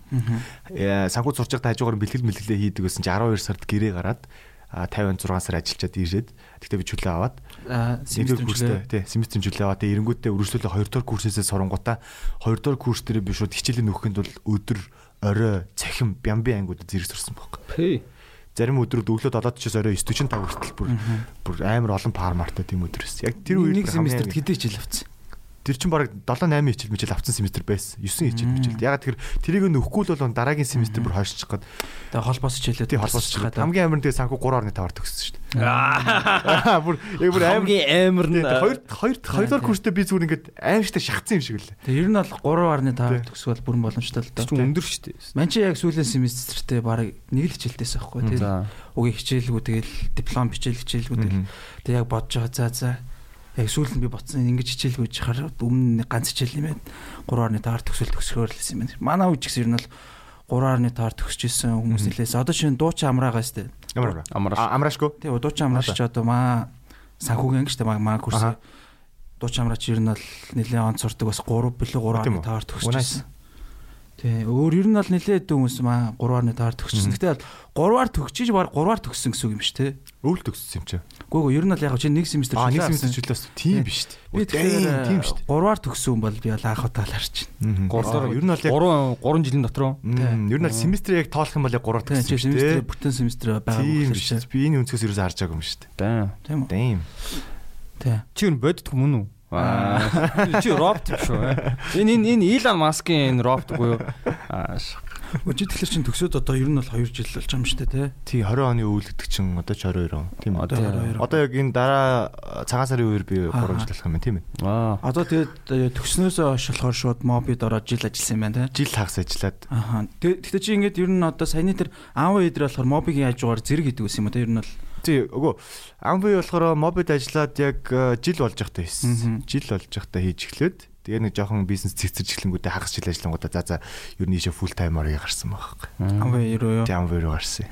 Э, Санхуд сурч байхдаа хажуугаар бэлтгэл мэлгэлээ хийдэг гэсэн чи 12 сард гэрээ гараад а 56 сар ажиллачаад ирээд тэгтээ би чөлөө аваад Аа, семестр курстэй тий семестр чөлөө аваад эренгүүтээ өргөжлөлөө 2 дугаар курсээсээ сурангуудаа 2 дугаар курс дээр би шууд хичээлээ нөхөнд бол өдөр орой цахим бямби ангиудад зэрэг сурсан байхгүй. Зарим өдрүүд өглөө 7 чаас орой 9 45 хүртэл бүр бүр амар олон пармартай тийм өдрөөс. Яг тэр үед нэг семестрт хэдий хичээл авцсан. Тэр чин баг 7 8 хичээл мичээл авцсан семестр байсан. 9 хичээл мичээл. Ягаад тэр тэрийг нөхгүй л бол дараагийн семестр бүр хойшчих гээд Тэгээ холбоос хичээлээ тий холбоос чихэд хамгийн амар нь тэгээ санхүү 3.5-аар төгссөн шүү дээ. Аа бүр яг бүр амар Хамгийн амар нь хоёр хоёр хоёрдугаар курстэй би зүгээр ингээд аимштай шахацсан юм шиг л. Тэгээ ер нь бол 3.5 төгсгөл бүрэн боломжтой л доо. ч өндөр шүү дээ. Ман чи яг сүүлийн семестртээ баг нэг л хичээлдээс байхгүй тий. Угийн хичээлгүү тэгэл диплом хичээл хичээлгүү тэгэл. Тэг яг бодож байгаа за за. Яг сүүлд нь би ботсон ингэж хичээлгүү чахаар өмнө нэг ганц хичээл юм байна. 3.5-аар төгсөл төгсгөөр л юм байна. Манай үеч гэсэн ер нь бол 3.5-аар төгсөж исэн хүмүүс нэлээс. Одоо чинь дуучин амраагаа. Ямар Амраш. амраашгүй. Тэг дуучин амраач ч одоо маа санхүүгийн ангиштай маа маа курс. Дуучин амраач ер нь бол нэлээ онц сурдаг бас 3 билүү Тийм үү? 3.5-аар төгсөж Унаас. исэн. Тий, өөр ер нь бол нэлээд хүмүүс маа 3.5-аар төгсчихсэн. Гэтэ бол 3-аар төгчиж баг 3-аар төгссөн гэсэн үг юм шүү, тэ. Өвөл төгссөн юм чи. Гүг ер нь бол яг чи нэг семестр Аа нэг чөлөө семестр чөлөөс тийм биш Би үү. Тийм тийм шүү дээ. 3-аар төгссөн бол би анх удаа л харж байна. 3 дахь Ер нь бол яг 3 3 жилийн дотор ер нь бол семестрийг яг тоолох юм бол яг 3 Тэгээ чи төгссөн шүү семестр дээ. бүтэн семестр байгаа Тийм юм шүү. Би энэ өнцгөөс ерөөсөө харж байгаагүй юм шүү дээ. Тийм үү? Дэм. Тий. Чи юу боддг мөн үү? Аа. Чи робот шүү. э? Энэ энэ энэ Илон Маскын энэ робот буюу аа Өчигд тэгэхээр чин төгсөөд одоо ер нь бол 2 жил болж байгаа юм шүү дээ, Тий тий. 20 оны өвлөгдөг чинь одоо ч 22 он. Тийм үү? Одоо 22. Одоо яг энэ дараа цагаан сарын үеэр би 3 жил болох юм байна тийм ээ. Аа. Одоо тэгээд э, төгснөөсөө хойш болохоор шууд мобид ороод жил ажилласан юм байна, тий. Жил хагас ажиллаад Аха. Тэгтээ чи ингээд ер нь одоо саяны тэр аав эдэр болохоор мобигийн хажуугаар зэрэг идэг гэсэн юм одоо ер нь бол тий өгөө амби болохоор мобид ажиллаад яг э, жил болж явахтай хийсэн. Жил болж явахтай хийж эхлээд тэгээ нэг жоохон бизнес цэцэрч эхлэнгүүтээ хагас жил ажиллангуудаа за за ер нь ийшээ фул таймаар гарсан байхгүй. ерөө юу. Тий амби руу гарсан.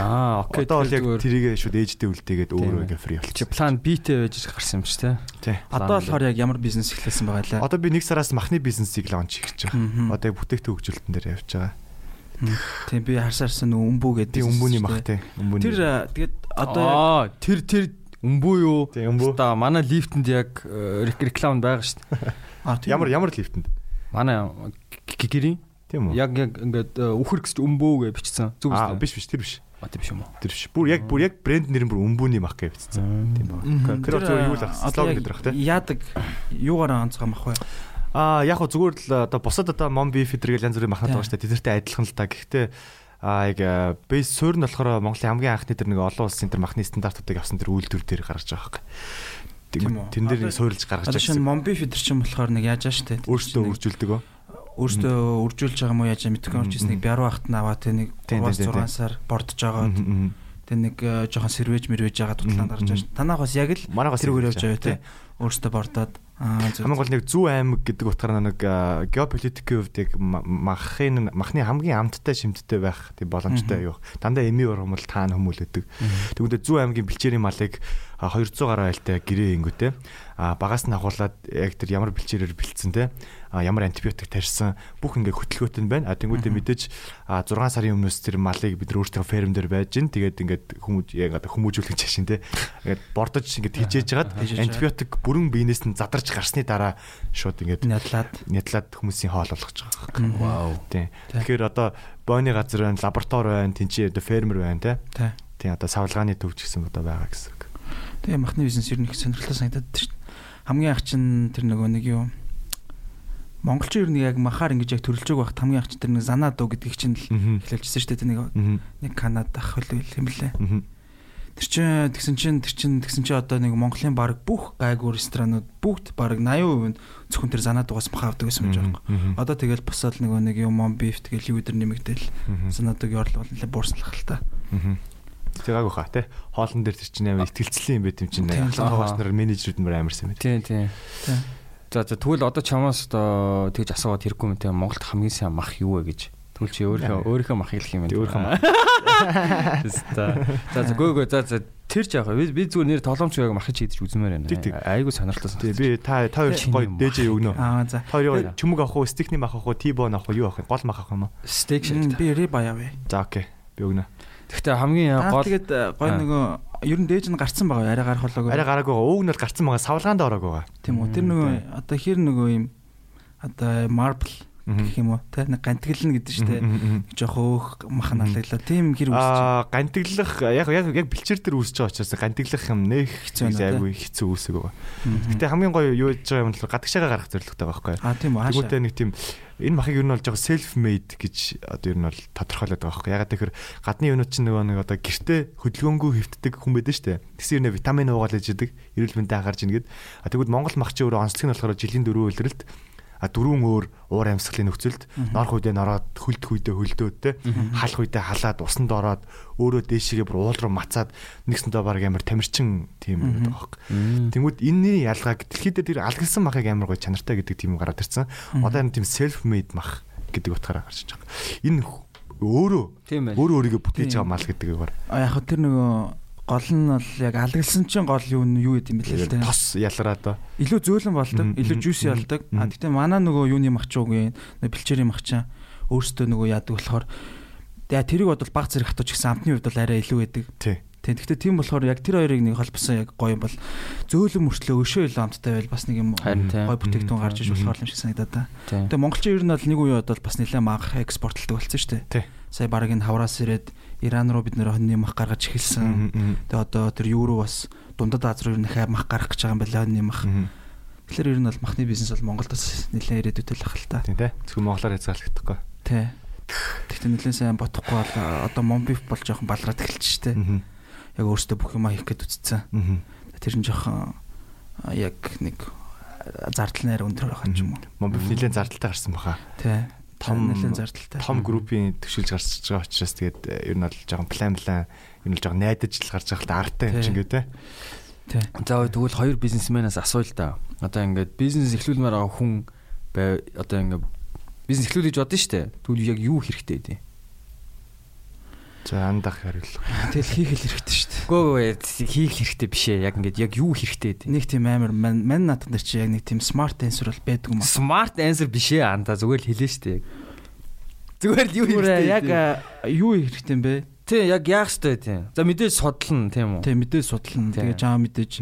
Аа, окей. Одоо бол яг тэрийгээ шууд ээжтэй үлдээгээд өөрөө Тийм. ингээ фри чи болчихсон. план Б-тэй байж гарсан юм чи тэ. Тий. Одоо болохоор яг ямар бизнес эхлэсэн байгаа лээ. Одоо би нэг сараас махны бизнесийг лонч хийж байгаа. Одоо яг бүтээгдэхүүн хөгжүүлэлтэн дээр явж байгаа. Тийм би харсаарсан нөө өмбүү гэдэг. Тийм өмбөний мах тий. Өмбөний. Тэр тэгээд одоо Аа, тэр тэр өмбөө юу? тий өмбөө. Та манай лифтэнд яг э, рек- реклам байгаа шүү дээ. а, Ямар ямар лифтэнд? Манай гэрийн Тийм үү? яг яг ингээд э, үхэр гэж өмбөө гэж бичсэн. Зүг Аа үү? биш биш тэр биш. А тийм биш юм уу? Тэр биш. Бүр яг бүр яг брэнд нэр нь бүр өмбөний мах гэж бичсэн. Тийм ба. Тэр зөв юу л э, одоо Слоган гэдэг рах тий. Яадаг юугаар онцгой мах вэ? Аа яг хөө зүгээр л одоо бусад одоо мон биф фидер гэл янз бүрийн махнад байгаа шүү дээ. Тэдэртэй адилхан л та. Гэхдээ аа яг бейс суурь нь болохоор Монголын хамгийн анхны тэр нэг олон улсын тэр махны стандартуудыг авсан тэр үйлдвэр дээр гаргаж байгаа хэрэг. Тэн дээр нэг суурилж гаргаж Одоо шинэ момби фидер чинь болохоор нэг яаж штэ. Өөрсдөө үржүүлдэг өө. өөртөө үржүүлж байгаа мó яаж мэдгүй юм чис нэг бяруу ахт наваа тэ нэг Тийм, тийм, 3-6 тийм. сар бордож байгаа. Тэ нэг э, жоохон сервэж мэрвэж байгаа дутлаанд гарч ш. Танах бас яг л Манайгаас тэр үгээр явж явж байгаа тий. Өөртөө бордоод. Хамгийн гол нэг зүү аймаг гэдэг утгаараа нэг геополитикийн хувьд яг ма- махын махны хамгийн амттай шимттэй байх тийм боломжтой юу. Дандаа эми ургамал таана хүмүүлэдэг. Тэгвэл зүү аймгийн бэлчээрийн малыг а, 200 гаруй айлтай гэрээ ингүүтэй а багаас нь агуулад яг тэр ямар бэлчээрээр бэлдсэн те ямар антибиотик тарьсан бүх ингээ хөтөлгөөт нь байна. А тэнгуүдээ мэдээж а 6 сарын өмнөөс тэр малыг бид нар өөрсдөө ферм дээр байж гин тэгээд ингээд хүмүүс яг одоо хүмүүжүүлэх чашин те ингээд бордож ингээд хижээж жагаад. антибиотик бүрэн биенээс нь задарч гарсны дараа шууд ингээд нядлаад нядлаад хүмүүсийн хоол болгож байгаа юм. Вау. Тийм. Тэгэхээр одоо бойны газар байна, лаборатори байна, тэнцээ одоо фермер байна те. тий. Тийм одоо савлгааны төвч гэсэн одоо байгаа гэсэн. Тэгээ махны бизнес ер нь их сонирхолтой санагдаад шүү дээ. Хамгийн ах чинь тэр нөгөө нэг юу Монголчин ер нь яг махаар ингэж яг төрөлж байгаа хамгийн ах чинь тэр нэг занадо гэдгийг чинь л Аа. эхлэлжсэн шүү дээ. Нэг нэг Канада ах хөл юм лээ. Аа. Тэр чинь тэгсэн чинь тэр чинь тэгсэн чинь одоо нэг Монголын баг бүх гайгүй ресторанууд бүгд баг 80% нь зөвхөн тэр занадугаас мах авдаг гэсэн юм жаа. Одоо тэгэл босоод нөгөө нэг юм мон биф тэгэл юу өдр нэмэгдэл занадуг ёрлол нэлээ буурслах л та. Тэгээгүй хаа те. Хоолн дээр тэр чинь амар ихтгэлцлийн юм байт юм чинь. Хаваач нар менежерүүд мөр амарсан юм. Тийм тийм. Тийм. За за тэгвэл одоо чамаас одоо тэгж асууад хэрэггүй юм те Монголд хамгийн сайн мах юу вэ гэж. Тэгвэл чи өөрийнхөө өөрийнхөө мах хэлэх юм байна. Өөрийнхөө мах. За за гөө гөө за за тэр ч яах вэ? Би зүгээр нэр тоглоомч байг махыг чийдэж үзмээр байна. Айгу сонирхолтой Тий би та та хоёр гоё мах. дэж өгнө. Аа за. Та хоёрын чүмэг авах уу, стикний мах авах уу, тибон авах уу, юу авах вэ? Гол мах авах юм уу? Стейк шиг. М, Би риба яваа. За окей. Би өгнө. Гэхдээ хамгийн гол тэгээд э, гой Аа. нөгөө ер нь дээж нь гарцсан байгаа. Арай гарах болоогүй. Арай гараагүй байгаа. Ууг нь бол гарцсан байгаа. Савлгаанд ороагүй байгаа. Тийм үү. Тэр нөгөө одоо хэр нөгөө юм одоо marble гэх юм уу те нэг гантгэлнэ гэдэг чинь те жоох өөх мах налаглаа тийм хэр үүсэж Аа гантиглах яг яг яг бэлчээр дээр үүсэж байгаа учраас гантиглах юм нэх Хэцүү айгүй хэцүү үүсэг байгаа. байна. Гэтэ хамгийн гоё юу яж байгаа юм бол гадагшаага гарах зорилготой байгаа байхгүй. аа тийм хаашаа Тэгвэл нэг тийм энэ махыг ер нь бол жоохон self made гэж одоо ер нь бол тодорхойлоод байгаа байхгүй. Ягаад тэгэхээр гадны юмнууд чинь нөгөө нэг одоо гэрте хөдөлгөөнгүй хэвтдэг хүн байдаг шүү дээ. Тэгсэн юм витамин уугаал ээж идэг, эрүүл мэндэ гэд. А тэгвэл Монгол мах чи өөрөө онцлог нь болохоор жилийн дөрөв үйлрэлт а дөрвөн өөр уур амьсгалын нөхцөлд норх үедээ нороод хөлдөх үедээ хөлдөөд те халах үедээ халаад усанд ороод өөрөө дээшигээ бүр уул руу мацаад нэгсэндээ баг амар тамирчин тийм юм байдаг байхгүй. Тэнгүүд энэний ялгааг дэлхийд дээр алгалсан махыг амар гоё чанартай гэдэг тийм гараад ирсэн. Одоо энэ тийм self made мах гэдэг утгаараа гарч иж байгаа. Энэ өөрөө өөрөө өөрийгөө бүтээж байгаа мал гэдэг юм байна. А яг хөө тэр нөгөө гол нь бол яг алгалсан чинь гол юу нь юу гэдэм бэлээ л те Тос ялраа доо. илүү зөөлөн болдог илүү мгм, болдог а гэтээ манай нөгөө юуны мах ч үгүй нөгөө бэлчээрийн мах чинь өөрсдөө нөгөө яадаг болохоор тэгээ тэрийг бодвол баг зэрэг хатууч гэсэн амтны хувьд бол арай илүү байдаг Тий. Тийм. Гэхдээ тийм болохоор яг тэр хоёрыг нэг холбосон яг гоё юм бол зөөлөн мөртлөө өшөө илүү амттай байл бас нэг юм гоё бүтээгдэхүүн гарч иж болохоор юм шиг санагдаад та. Тэгээ монголчин ер нь бол нэг үеуд бол бас нэлээд мах экспортлдог болсон шүү дээ. Тий. Сая баг энэ хавраас ирээд Иран руу бид нэр хоньны мах гаргаж эхэлсэн. Тэгээ одоо тэр руу бас дундад Аз руу нөхөө мах гарах гэж байгаа юм байна хоньны мах. Тэгэхээр ер нь бол махны бизнес бол Монголд бас нэлээд ирээдүйд л ах л та. Тийм тий. Зөвхөн монголоор хязгаарлагдахгүй. Тий. Тэгтээ нэлээд сайн бодохгүй бол одоо момбиф бол жоохон балраад эхэлж штэ. Яг өөртөө бүх юм хийх гээд үтцсэн. Тэр нь жоохон яг нэг зардал нээр өндөр байгаа ч юм уу. Момбиф нэлээд зардалтай гарсан баха. Тий. Том- нэлээд зардалтай. Том группийн төвшөлж гарч байгаа учраас тэгээд э, ер нь бол жоохон план план ер нь жоохон найдаж л гарч байгаа л та артай юм чинь гээ тий. Тий. За тэгвэл хоёр бизнесмэнээс асууя л да. Одоо ингээд бизнес эхлүүлмээр байгаа хүн бай одоо ингээд бизнес эхлүүл гэж бодсон шүү дээ. Тэгвэл яг юу хэрэгтэй дээ? За андах хариулах. Тэгэл хийх л хэрэгтэй шүү дээ. Гөө гөө хийх хэрэгтэй биш ээ. Яг ингээд яг юу хэрэгтэй дээ? Нэг тийм амар ман ман натан дээр чи яг нэг тийм смарт answer бол байдаг юм аа. Smart answer биш ээ. Анда зүгээр л хэлээ шүү дээ. Зүгээр л юу хэрэгтэй? яг юу хэрэгтэй юм бэ? Тий яг яах ёстой тийм. За мэдээж судална тийм үү? Тэг мэдээж судална. Тэгээ жаа мэдээж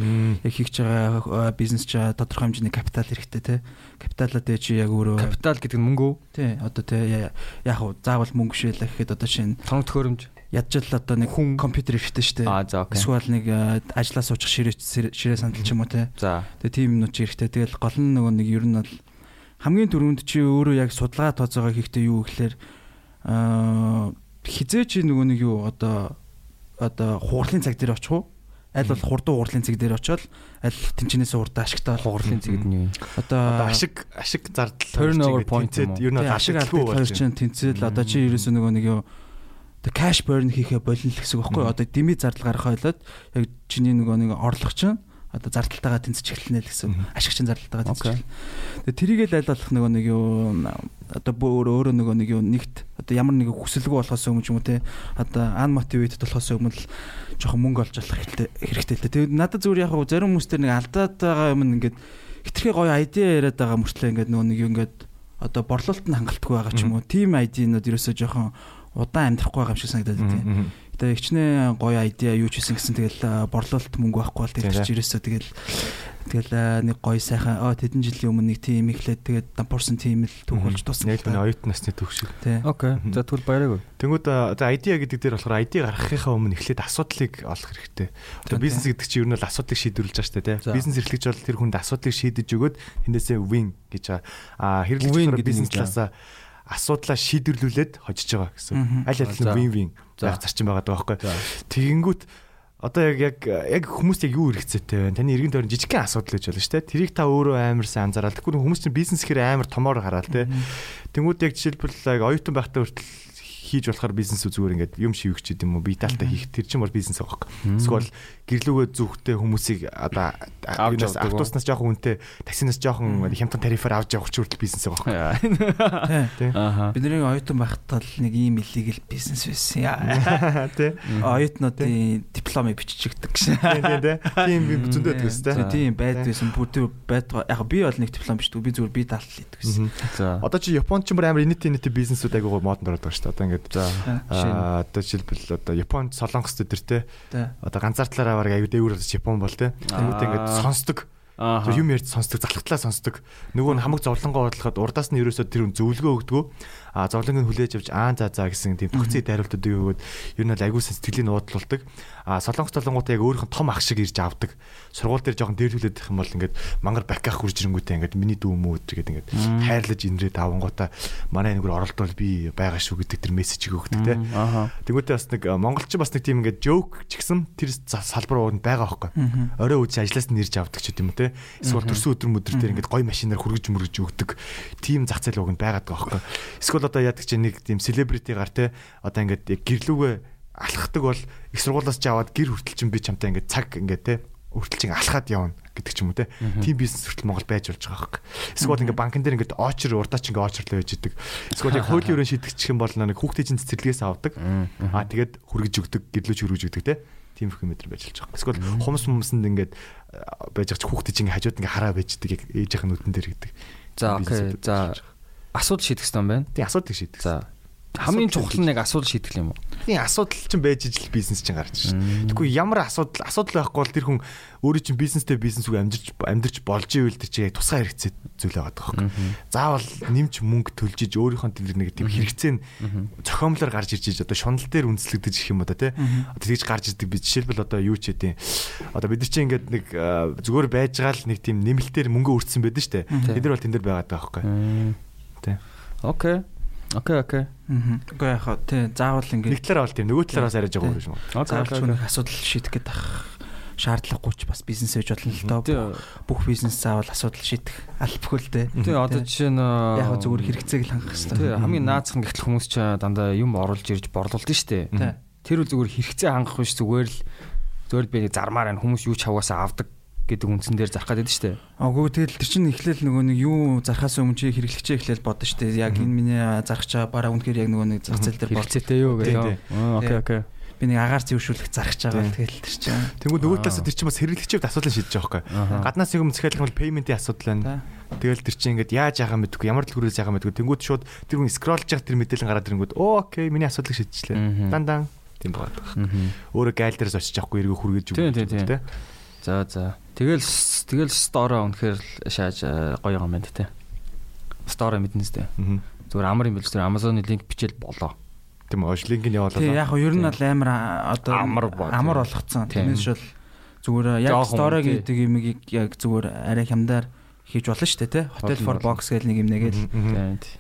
яг хийж байгаа бизнес ч а, тодорхой хэмжээний капитал хэрэгтэй те. Капиталаа дэ чи яг өөрөө Капитал гэдэг нь мөнгө үү? тий одоо те я- яг хуу заавал мөнгө байлаа гэхэд одоо шинэ Тоног төхөөрөмж. ядчил одоо нэг хүн компьютер хэрэгтэй шүү дээ. Аа за окей. Эсвэл нэг а, ажлаа суучих ширээ ширээ сандал ч юм уу те. За. Тэгээ тийм юмнууд чи хэрэгтэй. Тэгэл гол нь нөгөө нэг ер нь бол хамгийн түрүүнд чи өөрөө яг судалгаа тооцоогоо хийхдээ юу гэхээр аа хизээ чи нөгөө нэг юу одоо одоо хугарлын цаг дээр очих уу? Аль бол хурдан хугарлын цаг дээр очиод аль тэнчнээс урдаа ашигтай Хугарлын зэгэд нь юу? Одоо ашиг ашиг зардал Turnover point юм уу? тэнцээд ер нь ашиг болж чинь тэнцэл одоо чи ерөөсөө нөгөө нэг юу тэг cash burn хийхэ болно л гэсэн үг байхгүй? Одоо дими зардал гарах ойлоод яг чиний нөгөө нэг орлого чинь одоо зардалтайгаа тэнцэж эхэлнэ л гэсэн. Ашигчин зардалтайгаа тэнцэж эхэлнэ. Тэгээ тэрийг л айл болох нөгөө нэг юу одоо бүр өөрөө нөгөө нэг юу нэгт одоо ямар нэг хүсэлгүй болохоос өмнө ч юм уу те одоо unmotivated болохоос өмнө л жоохон мөнгө олж болох хэрэгтэй хэрэгтэй л дээ. Тэгээд надад зүгээр яг хав зарим хүмүүс төр нэг алдаад байгаа юм ингээд хитрхи гоё айдиа яриад байгаа мөртлөө ингээд нөгөө нэг юу ингээд одоо борлуулалт нь хангалтгүй байгаа ч юм уу. Тим айдинууд ерөөсөө жоохон удаан амьдрахгүй байгаа юм шиг санагдаад байна. Тэгээ ихчнээ гоё айдиа юу ч хийсэн гэсэн тэгэл борлуулалт мөнгө байхгүй бол тэгэл чи ерөөсөө тэгэл тэгэл нэг гоё сайхан аа тэдэн жилийн өмнө нэг тим ихлээд тэгээд дампуурсан тим л түүх болж дууссан. Яг түүний оюутан насны түүх шиг. Окей. За тэгвэл баяраагүй. Тэнгүүд одоо ID гэдэг дээр болохоор ID гаргахынхаа өмнө эхлээд асуудлыг олох хэрэгтэй. Одоо За, бизнес гэдэг чинь ер нь л асуудлыг шийдвэрлэж байгаа шүү дээ, За. тийм. Бизнес эрхлэгч бол тэр хүнд асуудлыг шийдэж өгөөд тэндээсээ win гэж. Аа хэрэглэгч Win болохоор гэдэг бизнес талаасаа асуудлаа шийдвэрлүүлээд хожиж байгаа гэсэн. Аль аль За. нь win win За. Байх зарчим байгаа даа байхгүй. Тэгэнгүүт одоо яг яг яг хүмүүст яг юу хэрэгцээтэй вэ? Таны эргэн тойрон жижигхэн асуудал гэж болно шүү дээ. Тэрийг та өөрөө амар сайн анзаараад тэгэхгүй хүмүүс чинь бизнес гэхээр амар томоор хараад те. Тэнгүүд яг жишээлбэл яг оюутан байхдаа хүртэл хийж болохоор бизнес зүгээр ингээд юм шивэх ч гэдэм үү би даалтаа хийх тэр чинь бол бизнес байгаа байхгүй. Эсвэл гэрлүүгээ зүгтээ хүмүүсийг одоо уу? автобуснаас жоохон үнэтэй таксинаас жоохон хямдхан тарифаар авч явах ч хүртэл бизнес байгаа. Ааха. Бидний оюутан байхдаа л нэг ийм illegal бизнес байсан. Яа. Тэ. Оюутнуудын дипломыг биччихдэг гэсэн. Тийм тийм тийм. Тийм би зөндөө байдаг Тий, өстэй. Тийм байдгүйсэн. Бүр тэр байдаг. Яг би бол нэг диплом бичдэг. Би зүгээр би даалт хийдэг гэсэн. Одоо чи Японд ч бүр амар инэт инэт бизнесүүд айгуу модонд ороод байгаа шүү дээ. Одоо ингээд За. Аа одоо жишээлбэл одоо Японд Солонгос дээр те одоо ганцаар талаараа баг аюу дээгүүр болж Япон бол те. Тэнгуүтээ ингээд сонсдог. Юм ярьж сонсдог залхахтлаа сонсдог. Нөгөө нь хамаг зовлонгоо бодлоход урдаас нь ерөөсөө тэр хүн зөвлөгөө өгдөгөө а зовлонг нь хүлээж авч аа за за гэсэн тийм төгцөө дайруултад өгөөд ер нь л аюу сэтгэлийн уудлуулдаг а солонгос толонгууд яг өөрийнх нь том ах шиг ирж авдаг сургууль дээр жоохон дээрлүүлээд их юм бол ингээд мангар баках хурж ирэнгүүтээ ингээд миний дүү мүү гэдэг ингээд хайрлаж инрээд авангуудаа манай нэгөр оролдвол би байгаа шүү гэдэг тэр мессежийг өгдөг те. Тэнгүүтээ бас нэг э, монголчин бас нэг тийм ингээд жоок ч гэсэн тэр салбар уунд байгаа байхгүй. Орой үжи ажлаас нь ирж авдаг ч гэдэм үү те. Эсвэл төрсөн өдөр мөдөр дээр ингээд гой машинаар хүргэж мөргөж өгдөг. Тим зах зээл уг нь байгаад байгаа байхгүй. Эсвэл одоо яадаг чи нэг тийм селебритигаар те одоо ингээд гэрлүүгээ алхахдаг бол их сургуулаас ч аваад гэр хүртэл чин би чамтай ингээд цаг ингээд те хүртэл чин алхаад явна гэдэг ч юм уу те. Тим бизнес хүртэл Монгол байж болж байгаа байхгүй. Эсвэл ингээд банкн дээр ингээд очер урдаач ингээд очерлоо байж идэг. Эсвэл яг хуулийн өрөө шийдэгчих юм бол нэг хүүхдийн чин цэцэрлэгээс авдаг. Аа тэгээд хүргэж өгдөг, гэрлүүч хүргэж өгдөг те. Тим юм байж болж байгаа. Эсвэл хумс хумсанд ингээд байж байгаа ч хүүхдийн чин хажууд ингээд хараа байж идэг яг ээжийнх нь нүдэн дээр гэдэг. За окей. За асуудал шийдэх юм байна. Тийм асуудыг шийдэг. За хамгийн чухал нь яг асуудал шийдэх юм уу? Тийм асуудал чинь байж ижил бизнес чинь гарч ирж байна. Тэгэхгүй ямар асуудал асуудал байхгүй бол тэр хүн өөрөө чинь бизнестэй бизнес үг амжирч амжирч болж ивэл тэр чинь тусгай хэрэгцээ зүйл байгаа байхгүй. Заавал нэмж мөнгө төлж иж өөрийнхөө тэр нэг тийм хэрэгцээ нь зохиомлоор гарч ирж иж одоо шунал дээр үндэслэгдэж их юм одоо тий. Одоо тэгж гарч ирдэг би жишээлбэл одоо юу ч хэдийн одоо бид нар чинь ингээд нэг зүгээр байж байгаа л нэг тийм нэмэлтээр мөнгө өрцсөн байдаг шүү дээ. Бид нар бол тэн дээр байгаад байгаа байхгүй. Тий. Окей. Окей, окей. Аа. Үгүй яг хаа тий заавал Нэг ингээд талаараа бол тийм нөгөө талаараа бас арайж байгаа юм. Окей. заавал ч окей. нэг асуудал шийдэх гээд ах шаардлагагүй ч бас бизнес хийж болно л доо. Тий. Бүх бизнес заавал асуудал шийдэх албагүй л дээ. Тий, одоо жишээ нь Яг хөө зүгээр хэрэгцээг л хангах Тий, хэрэгтэй. хамгийн наацхан гэхэл хүмүүс ч дандаа юм оруулж ирж борлуулдаг шүү дээ. Тий. Тэр үл зүгээр хэрэгцээ хангах биш зүгээр л зүгээр л би нэг зармаар байна хүмүүс юу ч хаваасаа авдаг гэдэг үндсэн дээр зарах гэдэг шүү дээ. Агуу тэгэл тэр чинь эхлээл нөгөө нэг юу зархаас өмнө чи хэрэглэгчээ эхлээл бодно шүү дээ. Яг энэ миний зарах чаа бараа үнэхээр яг нөгөө нэг зах зээл дээр бол Хэрэгцээтэй юу гэх юм. Аа, Окей, окей. би нэг агаар зэвшүүлэх зарах чагаа тэгэл тэр чинь. Тэнгүүд нөгөө талаас тэр чинь бас хэрэглэгчийн асуудлыг шийдэж байгаа байхгүй. Гаднаас юм захиалах бол пейментийн асуудал байна. Тэгэл тэр чинь ингээд яаж яагаа мэдгүй ямар дэлгүүрээс яагаа мэдгүй тэнгүүд шууд тэр хүн скролж явах тэр мэдээлэл гараад ирэнгүүд окей миний асуудлыг шийдчихлээ. Дан дан тийм байна. Өөрөө гайл дээрээс очиж авахгүй эргөө хүргэж Тий, тий, тий. Тэ. За за. Тэгэл тэгэл стороо үнэхээр л шааж э, гоё юм байна тэ. Стороо мэднэ. Мгм. Зүгээр амар юм биш зүгээр Amazon-ы линк бичээл болоо. Тийм үү линк нь явуулаад. Тий яг хөө ер нь бол амар одоо Амар болгоцсон. Тий. Тиймээс бол зүгээр яг Жоохон story тий. гэдэг юмыг яг зүгээр арай хямдаар хийж болно шүү дээ тий. Hotel for box гэх нэг юм нэгээл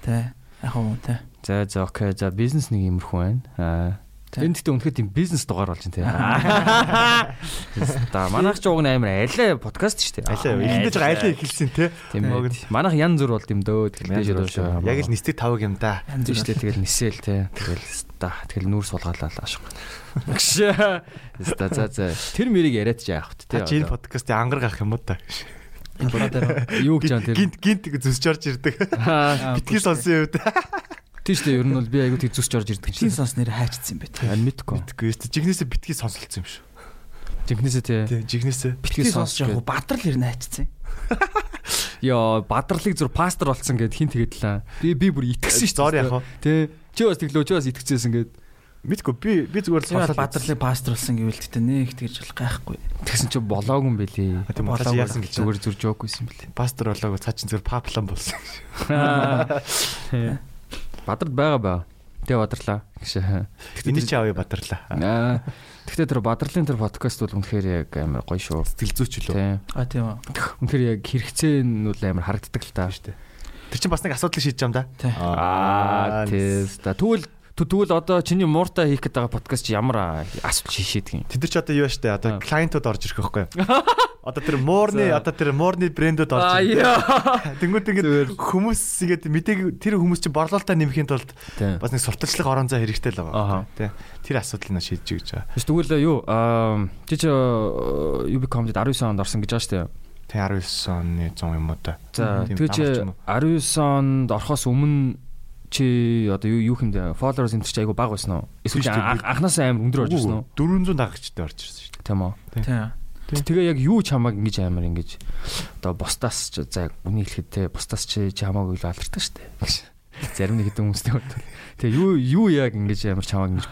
тий. Яг хөө тий. За за окей. За бизнес нэг юмрхүү байна. Аа Энэ гэхдээ үнэхээр тийм бизнес дугаар болж байна те. Та манайх ч уг амар айлаа подкаст шүү дээ. Алаа эхэндээ жоо айлаа эхэлсэн те. Тийм. Манайх ян зүр бол юм дөө тэгэхээр. Яг л нисдэг тавг юм да. Тийм шүү дээ. Тэгэл нисэл те. Тэгэл ста. Тэгэл нүүр сулгаалаа ашиг. Ста за за. Тэр мэрийг яриад те. Та чи энэ подкастыг ангар гарах юм уу та? Юу гэж юм тэр. Гинт гинт зүсч орж ирдэг. Битгий сонсон үед. тийш дээ ер нь бол би айгуу тэг зүсч орж ирдэг Чин чинь. сонс нэр хайчсан бэ те. Ань мэдгүй. Мэдгүй шүү. Жигнэсээ битгий сонсолцсон юм шүү. Жинхнээсээ те. Тийм жигнэсээ. Битгий сонс сонсч яг бадрал нэр хайчсан. Йоо, бадралыг зүр пастор болсон гэд хин тэгэдлээ. Би би бүр итгэсэн шүү. Зор яах вэ? Тэ. Чи бас тэглөө, чи бас итгэжсэн гэд. Мэдгүй би би зүгээр л сонслоо. бадралыг паструулсан гэвэл тэгтээ нэг тэгж бол гайхгүй. Тэгсэн чи болоогүй юм бэлээ. Тийм болоо яасан гэж Зүгээр зүр жоокгүйсэн бэлээ. пастор болоог цаа чин зүгээр паплан болсон. Бадрал байгаа баа. Тэ бадрлаа. Гэж. Эний чи авъя бадарлаа. Аа. Гэхдээ тэр бадралын тэр подкаст бол үнэхээр яг амар гоё шүү. Сэтгэл зүйч лөө. А тийм үү. Үнэхээр яг хэрэгцээ нь бол амар харагддаг л та. Шүү дээ. Тэр чинь бас нэг асуудлыг шийдэж юм да. Аа. Та тэгвэл тэгвэл одоо чиний мууртаа хийх гэдэг подкаст чи ямар асуудал шийшээдэг юм? Тэд нар ч одоо юу штэ одоо клиентууд орж ирэх байхгүй юу? Одоо тэр муурны одоо тэр муурны брэндүүд орж ирэх. Тэнгүүд ингээд хүмүүс ингээд мэдээг тэр хүмүүс чинь борлуулалтаа нэмэхийн тулд бас нэг сурталчлага орон зай хэрэгтэй л байгаа. Тэ. Тэр асуудлыг нь шийдэж гэж байгаа. Тэгвэл юу чи чи UB Comedy 19 онд орсон гэж байгаа дээ. Тэ 19 оны 100 юм уу та. За уу? 19 онд орохоос өмнө чи одоо юу хэмдэ followers энэ чи айгу бага байсан уу? Эсвэл анханасаа амар өндөр орж ирсэн үү? 400 дагагчтай орж ирсэн шүү дээ. Тийм үү? Тийм. Тэгээ яг юу чамааг ингэж амар ингэж одоо бусдаас ч за үнийг хэлэхэд те бусдаас чи чамааг үл алдартай шүү дээ. Зарим нэг хэдэн хүмүүстэй бол тэгээ юу юу яг ингэж амар чамааг ингэж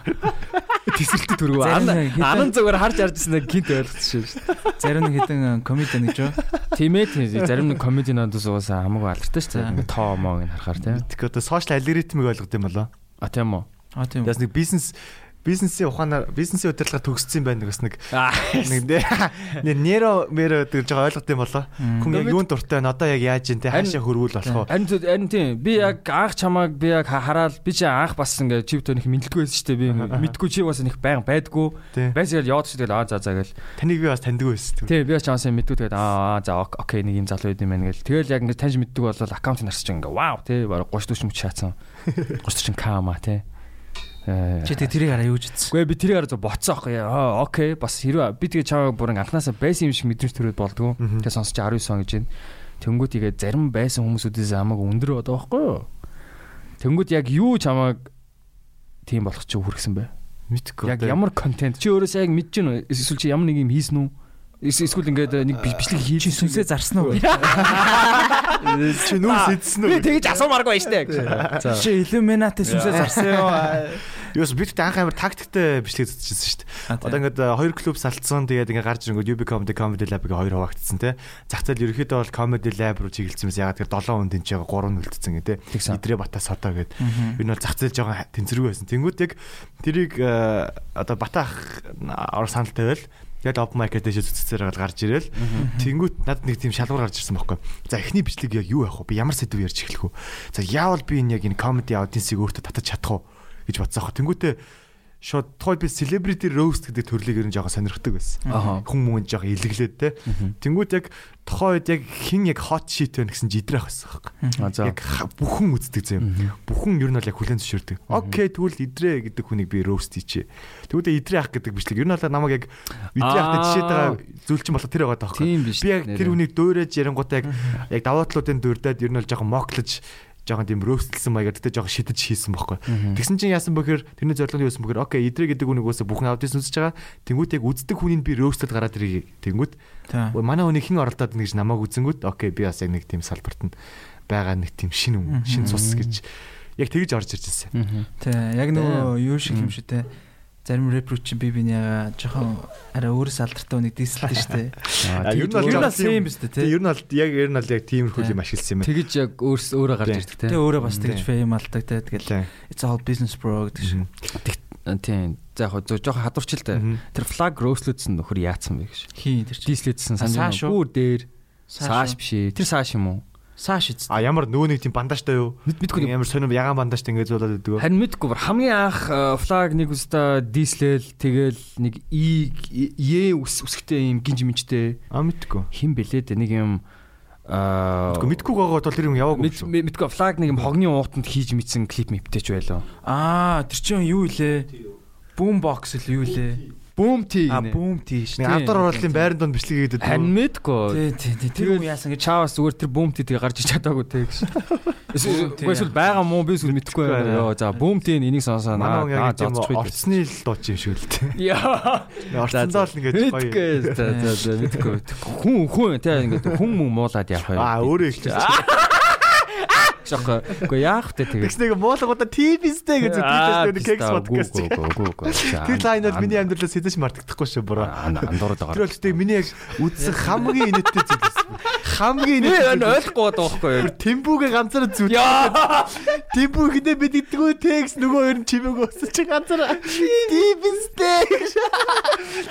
тэсэлтэ төргөө нэг анан зүгээр харж харж ирсэн гинт ойлгочихсон шүү дээ. Зарим нэг хэдэн комеди гэж юу? Тийм ээ тийм зарим нэг комединуудаас угаасаа хамаагүй алдартай шүү дээ. Тоо моо гэн харахаар тийм. Тэгэхээр одоо сошиал алгоритмыг ойлгох юм болоо. А тийм үү. А тийм. Яс нэг бизнес бизнесийн ухаанаар бизнесийн удирдлага төгссөн байх нэг бас нэг нэг нэ- неро мэро гэж жоо ойлгох юм болоо. Хүн яг юунд дуртай байна одоо яг яаж юм те хаашаа хөрвүүл болох вэ? Харин харин тийм би яг анх чамааг би яг ха- хараад би чи анх бас ингээ чив төнх мэдлгүй байсан шүү дээ. Би мэдгүй чи бас нэг баян байдгүй. Тий. Байсаар яваад шүү дээ. Аа за за гэл. Таныг би бас таньдаг байсан. Тийм би бас чамаас мэдгүй тэгээд аа за ок- окей нэг юм залуу юм байна гэл. Тэгэл яг ингээ таньж мэддэг бол аккаунт нарсч ингээ вау тий бараг 30 40 мөч шаацсан. 30 40 кама тий. Чи тэг тэрийг хараа юу ч үзсэн. Гэхдээ би тэрийг хараа боцсон аахгүй. Аа окей бас хэрвээ би тэгээ чамаа бүр ингээ анханасаа байсан юм шиг мэдрэмж төрөөд болдгоо. Тэгээ сонсож 19 он гэж байна. Тэнгүүт тэгээ зарим байсан хүмүүсүүдээс хамаагүй өндөр одоо байхгүй юу? Тэнгүүт яг юу чамааг тийм болох чи хүрхсэн бэ? Мэдгүй. Яг ямар контент чи өөрөөсөө яг мэдэж гэнэ? Эсвэл чи ямар нэг юм хийсэн үү? Эс- Эсвэл ингээд нэг би- бичлэг хийж Чи сүнсээ зарсан уу? чи нүүрс идсэн үү? би тэгэж асуумааргүй байж тээ. За. Чи Illuminati сүнсээ зарсан юу? Юус бид анх амар тактиктэй бичлэг зүтчихсэн шүү дээ. Одоо ингээд э, хоёр клуб салцсан тэгээд ингээд гарч ирэнгүүт UB Comedy Comedy Lab-ыг хоёр хуваагдсан те. Зах зээл ерөөхдөө бол Comedy Lab руу чиглэлсэн юмс ягаад тэр 7 хүн тэнцээ 3 нь үлдсэн гэ те. Тэгсэн. Идрээ Бата Содо гэд. Нь бол зах зээл жоохон тэнцэргүй байсан. Тэнгүүд яг тэрийг э, одоо Бата ах ор санал тавиал Тэгээд open mic дээр зүццээр гал гарч ирэл. Тэнгүүт надад нэг тийм шалгуур гарч ирсэн байхгүй. За эхний бичлэг яг юу яах вэ? Би ямар сэдв ярьж эхлэх вэ? За яавал би энэ яг энэ comedy audience-ийг өөртөө татаж чадах уу гэж бодсон. Тэнгүүтээ шууд тухайд би celebrity roast гэдэг төрлийг ер нь жоохон сонирхдаг байсан. Хүн мөн жоохон илэглээд те. Тэнгүүт яг тухайд яг хин яг hot shit вэ гэсэн жидрэх байсан за. Яг бүхэн үздэг зэм. Бүхэн ер нь бол яг хүлэн зөвшөөрдөг. Окей тэгвэл идрээ гэдэг хүнийг би roast хийчээ. Тэгвэл идрээ ах гэдэг бичлэг. Ер нь бол намайг яг идрээ ахтай жишээд байгаа зүйл чинь болохоор тэр байгаа биш. Би яг тэр хүнийг дуурайж ярингуудаа яг яг даваатлуудын дурдаад ер нь бол жоохон моклож жоохон тийм роостлсан маягаар тэгтээ жоохон шидэж хийсэн байхгүй. Тэгсэн чинь яасан бөхөр тэрний зорилго нь юу байсан бөхөр окей идрээ гэдэг үнийг үсэ бүхэн аудиенс үзэж байгаа. Тэнгүүт яг үздэг хүнийг би роостлд гараад ирээ. Тэнгүүт манай хүний хэн оролдоод байна гэж намайг үзэнгүүт окей би бас яг нэг тийм салбарт нь байгаа нэг тийм шин шин цус гэж яг тэгж орж ирж ирсэн. Тий. Яг нөгөө юу шиг юм шиг те. Зарим рэпер чи би бинийг жоохон арай өөрөөс алдартай үнийг дийсэлдэж штэ. А, ер нь бол Ер нь same биз дээ. Тэг ер нь бол яг ер нь бол яг тиймэрхүү юм ашигласан юм. Тэгэж яг өөрс өөрөө гарч ирдэг те. Тэгээ өөрөө бас Тийм. тэгж фейм алдаг те. Тэгэл it's all business bro гэдэг шиг. Тийм. За яг зөө жоохон хадварчилтай. Мгм. Тэр флаг рослődсөн нөхөр яатсан бэ гэж. Хин тэр чи. Дийслээдсэн А, санаж байна. Бүр дээр Сааш биш ээ. Тэр сааш юм уу? Сааш эз. А ямар нөө нэг тийм бандажтай юу? Мэд мэдгүй Ямар сонир ягаан бандажтай ингээд зуулаад өгдөг. Харин мэдгүй бүр хамгийн анх э, флаг нэг үстэ дислэл тэгэл нэг и е үс үсгтэй юм гинж мэнчтэй А мэдгүй. хин бэлээ дээ нэг юм аа Мэдгүй мэдгүй гогоо бол тэр юм яваагүй шүү. мэдгүй флаг нэг юм хогны уутанд хийж мэдсэн клип мэптэйч байлаа. Аа тэр чинь юу илээ? Boom box л юу илээ? Бүүм ти. А boom тийш. Нэг авдар оруулалтын байранд донд бичлэг хийгээд Харин мэдгүй. Тий, тий, тий. Тэр хүн яасан гэж чаавас зүгээр тэр бүүм ти тэгээ гарч иж чадаагүй те гэж. Эсвэл байгаа мó би эсвэл мэдхгүй байна. Йоо за бүүм ти энийг сонсоо наа зодчих. орцны л дууч юм шиг л дээ. Яа. Орцондоо л ингээд гоё. Мэдгүй. За за за мэдгүй. Хүн хүн те ингээд хүн мөн муулаад явах юм. Аа өөрөө их чинь. Шоко. Гэхдээ яах вэ тэгээ. Тэгс нэг муулгуудаа TVстэй гэж үздэг кекс подкаст. Тэр лайн бол миний амьдралаас хэзээ ч мартагдахгүй шүү буруу. андуураад Тэр байгаа. бол тэгтээ миний яг үзсэн хамгийн инээдтэй зүйл байсан. Хамгийн инээдтэй. энэ ойлгохгүй байгаа байхгүй юу? Тэмбүүгээ ганцаараа зүт. Тэмбүү хинэ бид идэггүй текс нөгөө хоёр нь чимээг өсөж чи ганцаараа TVстэй.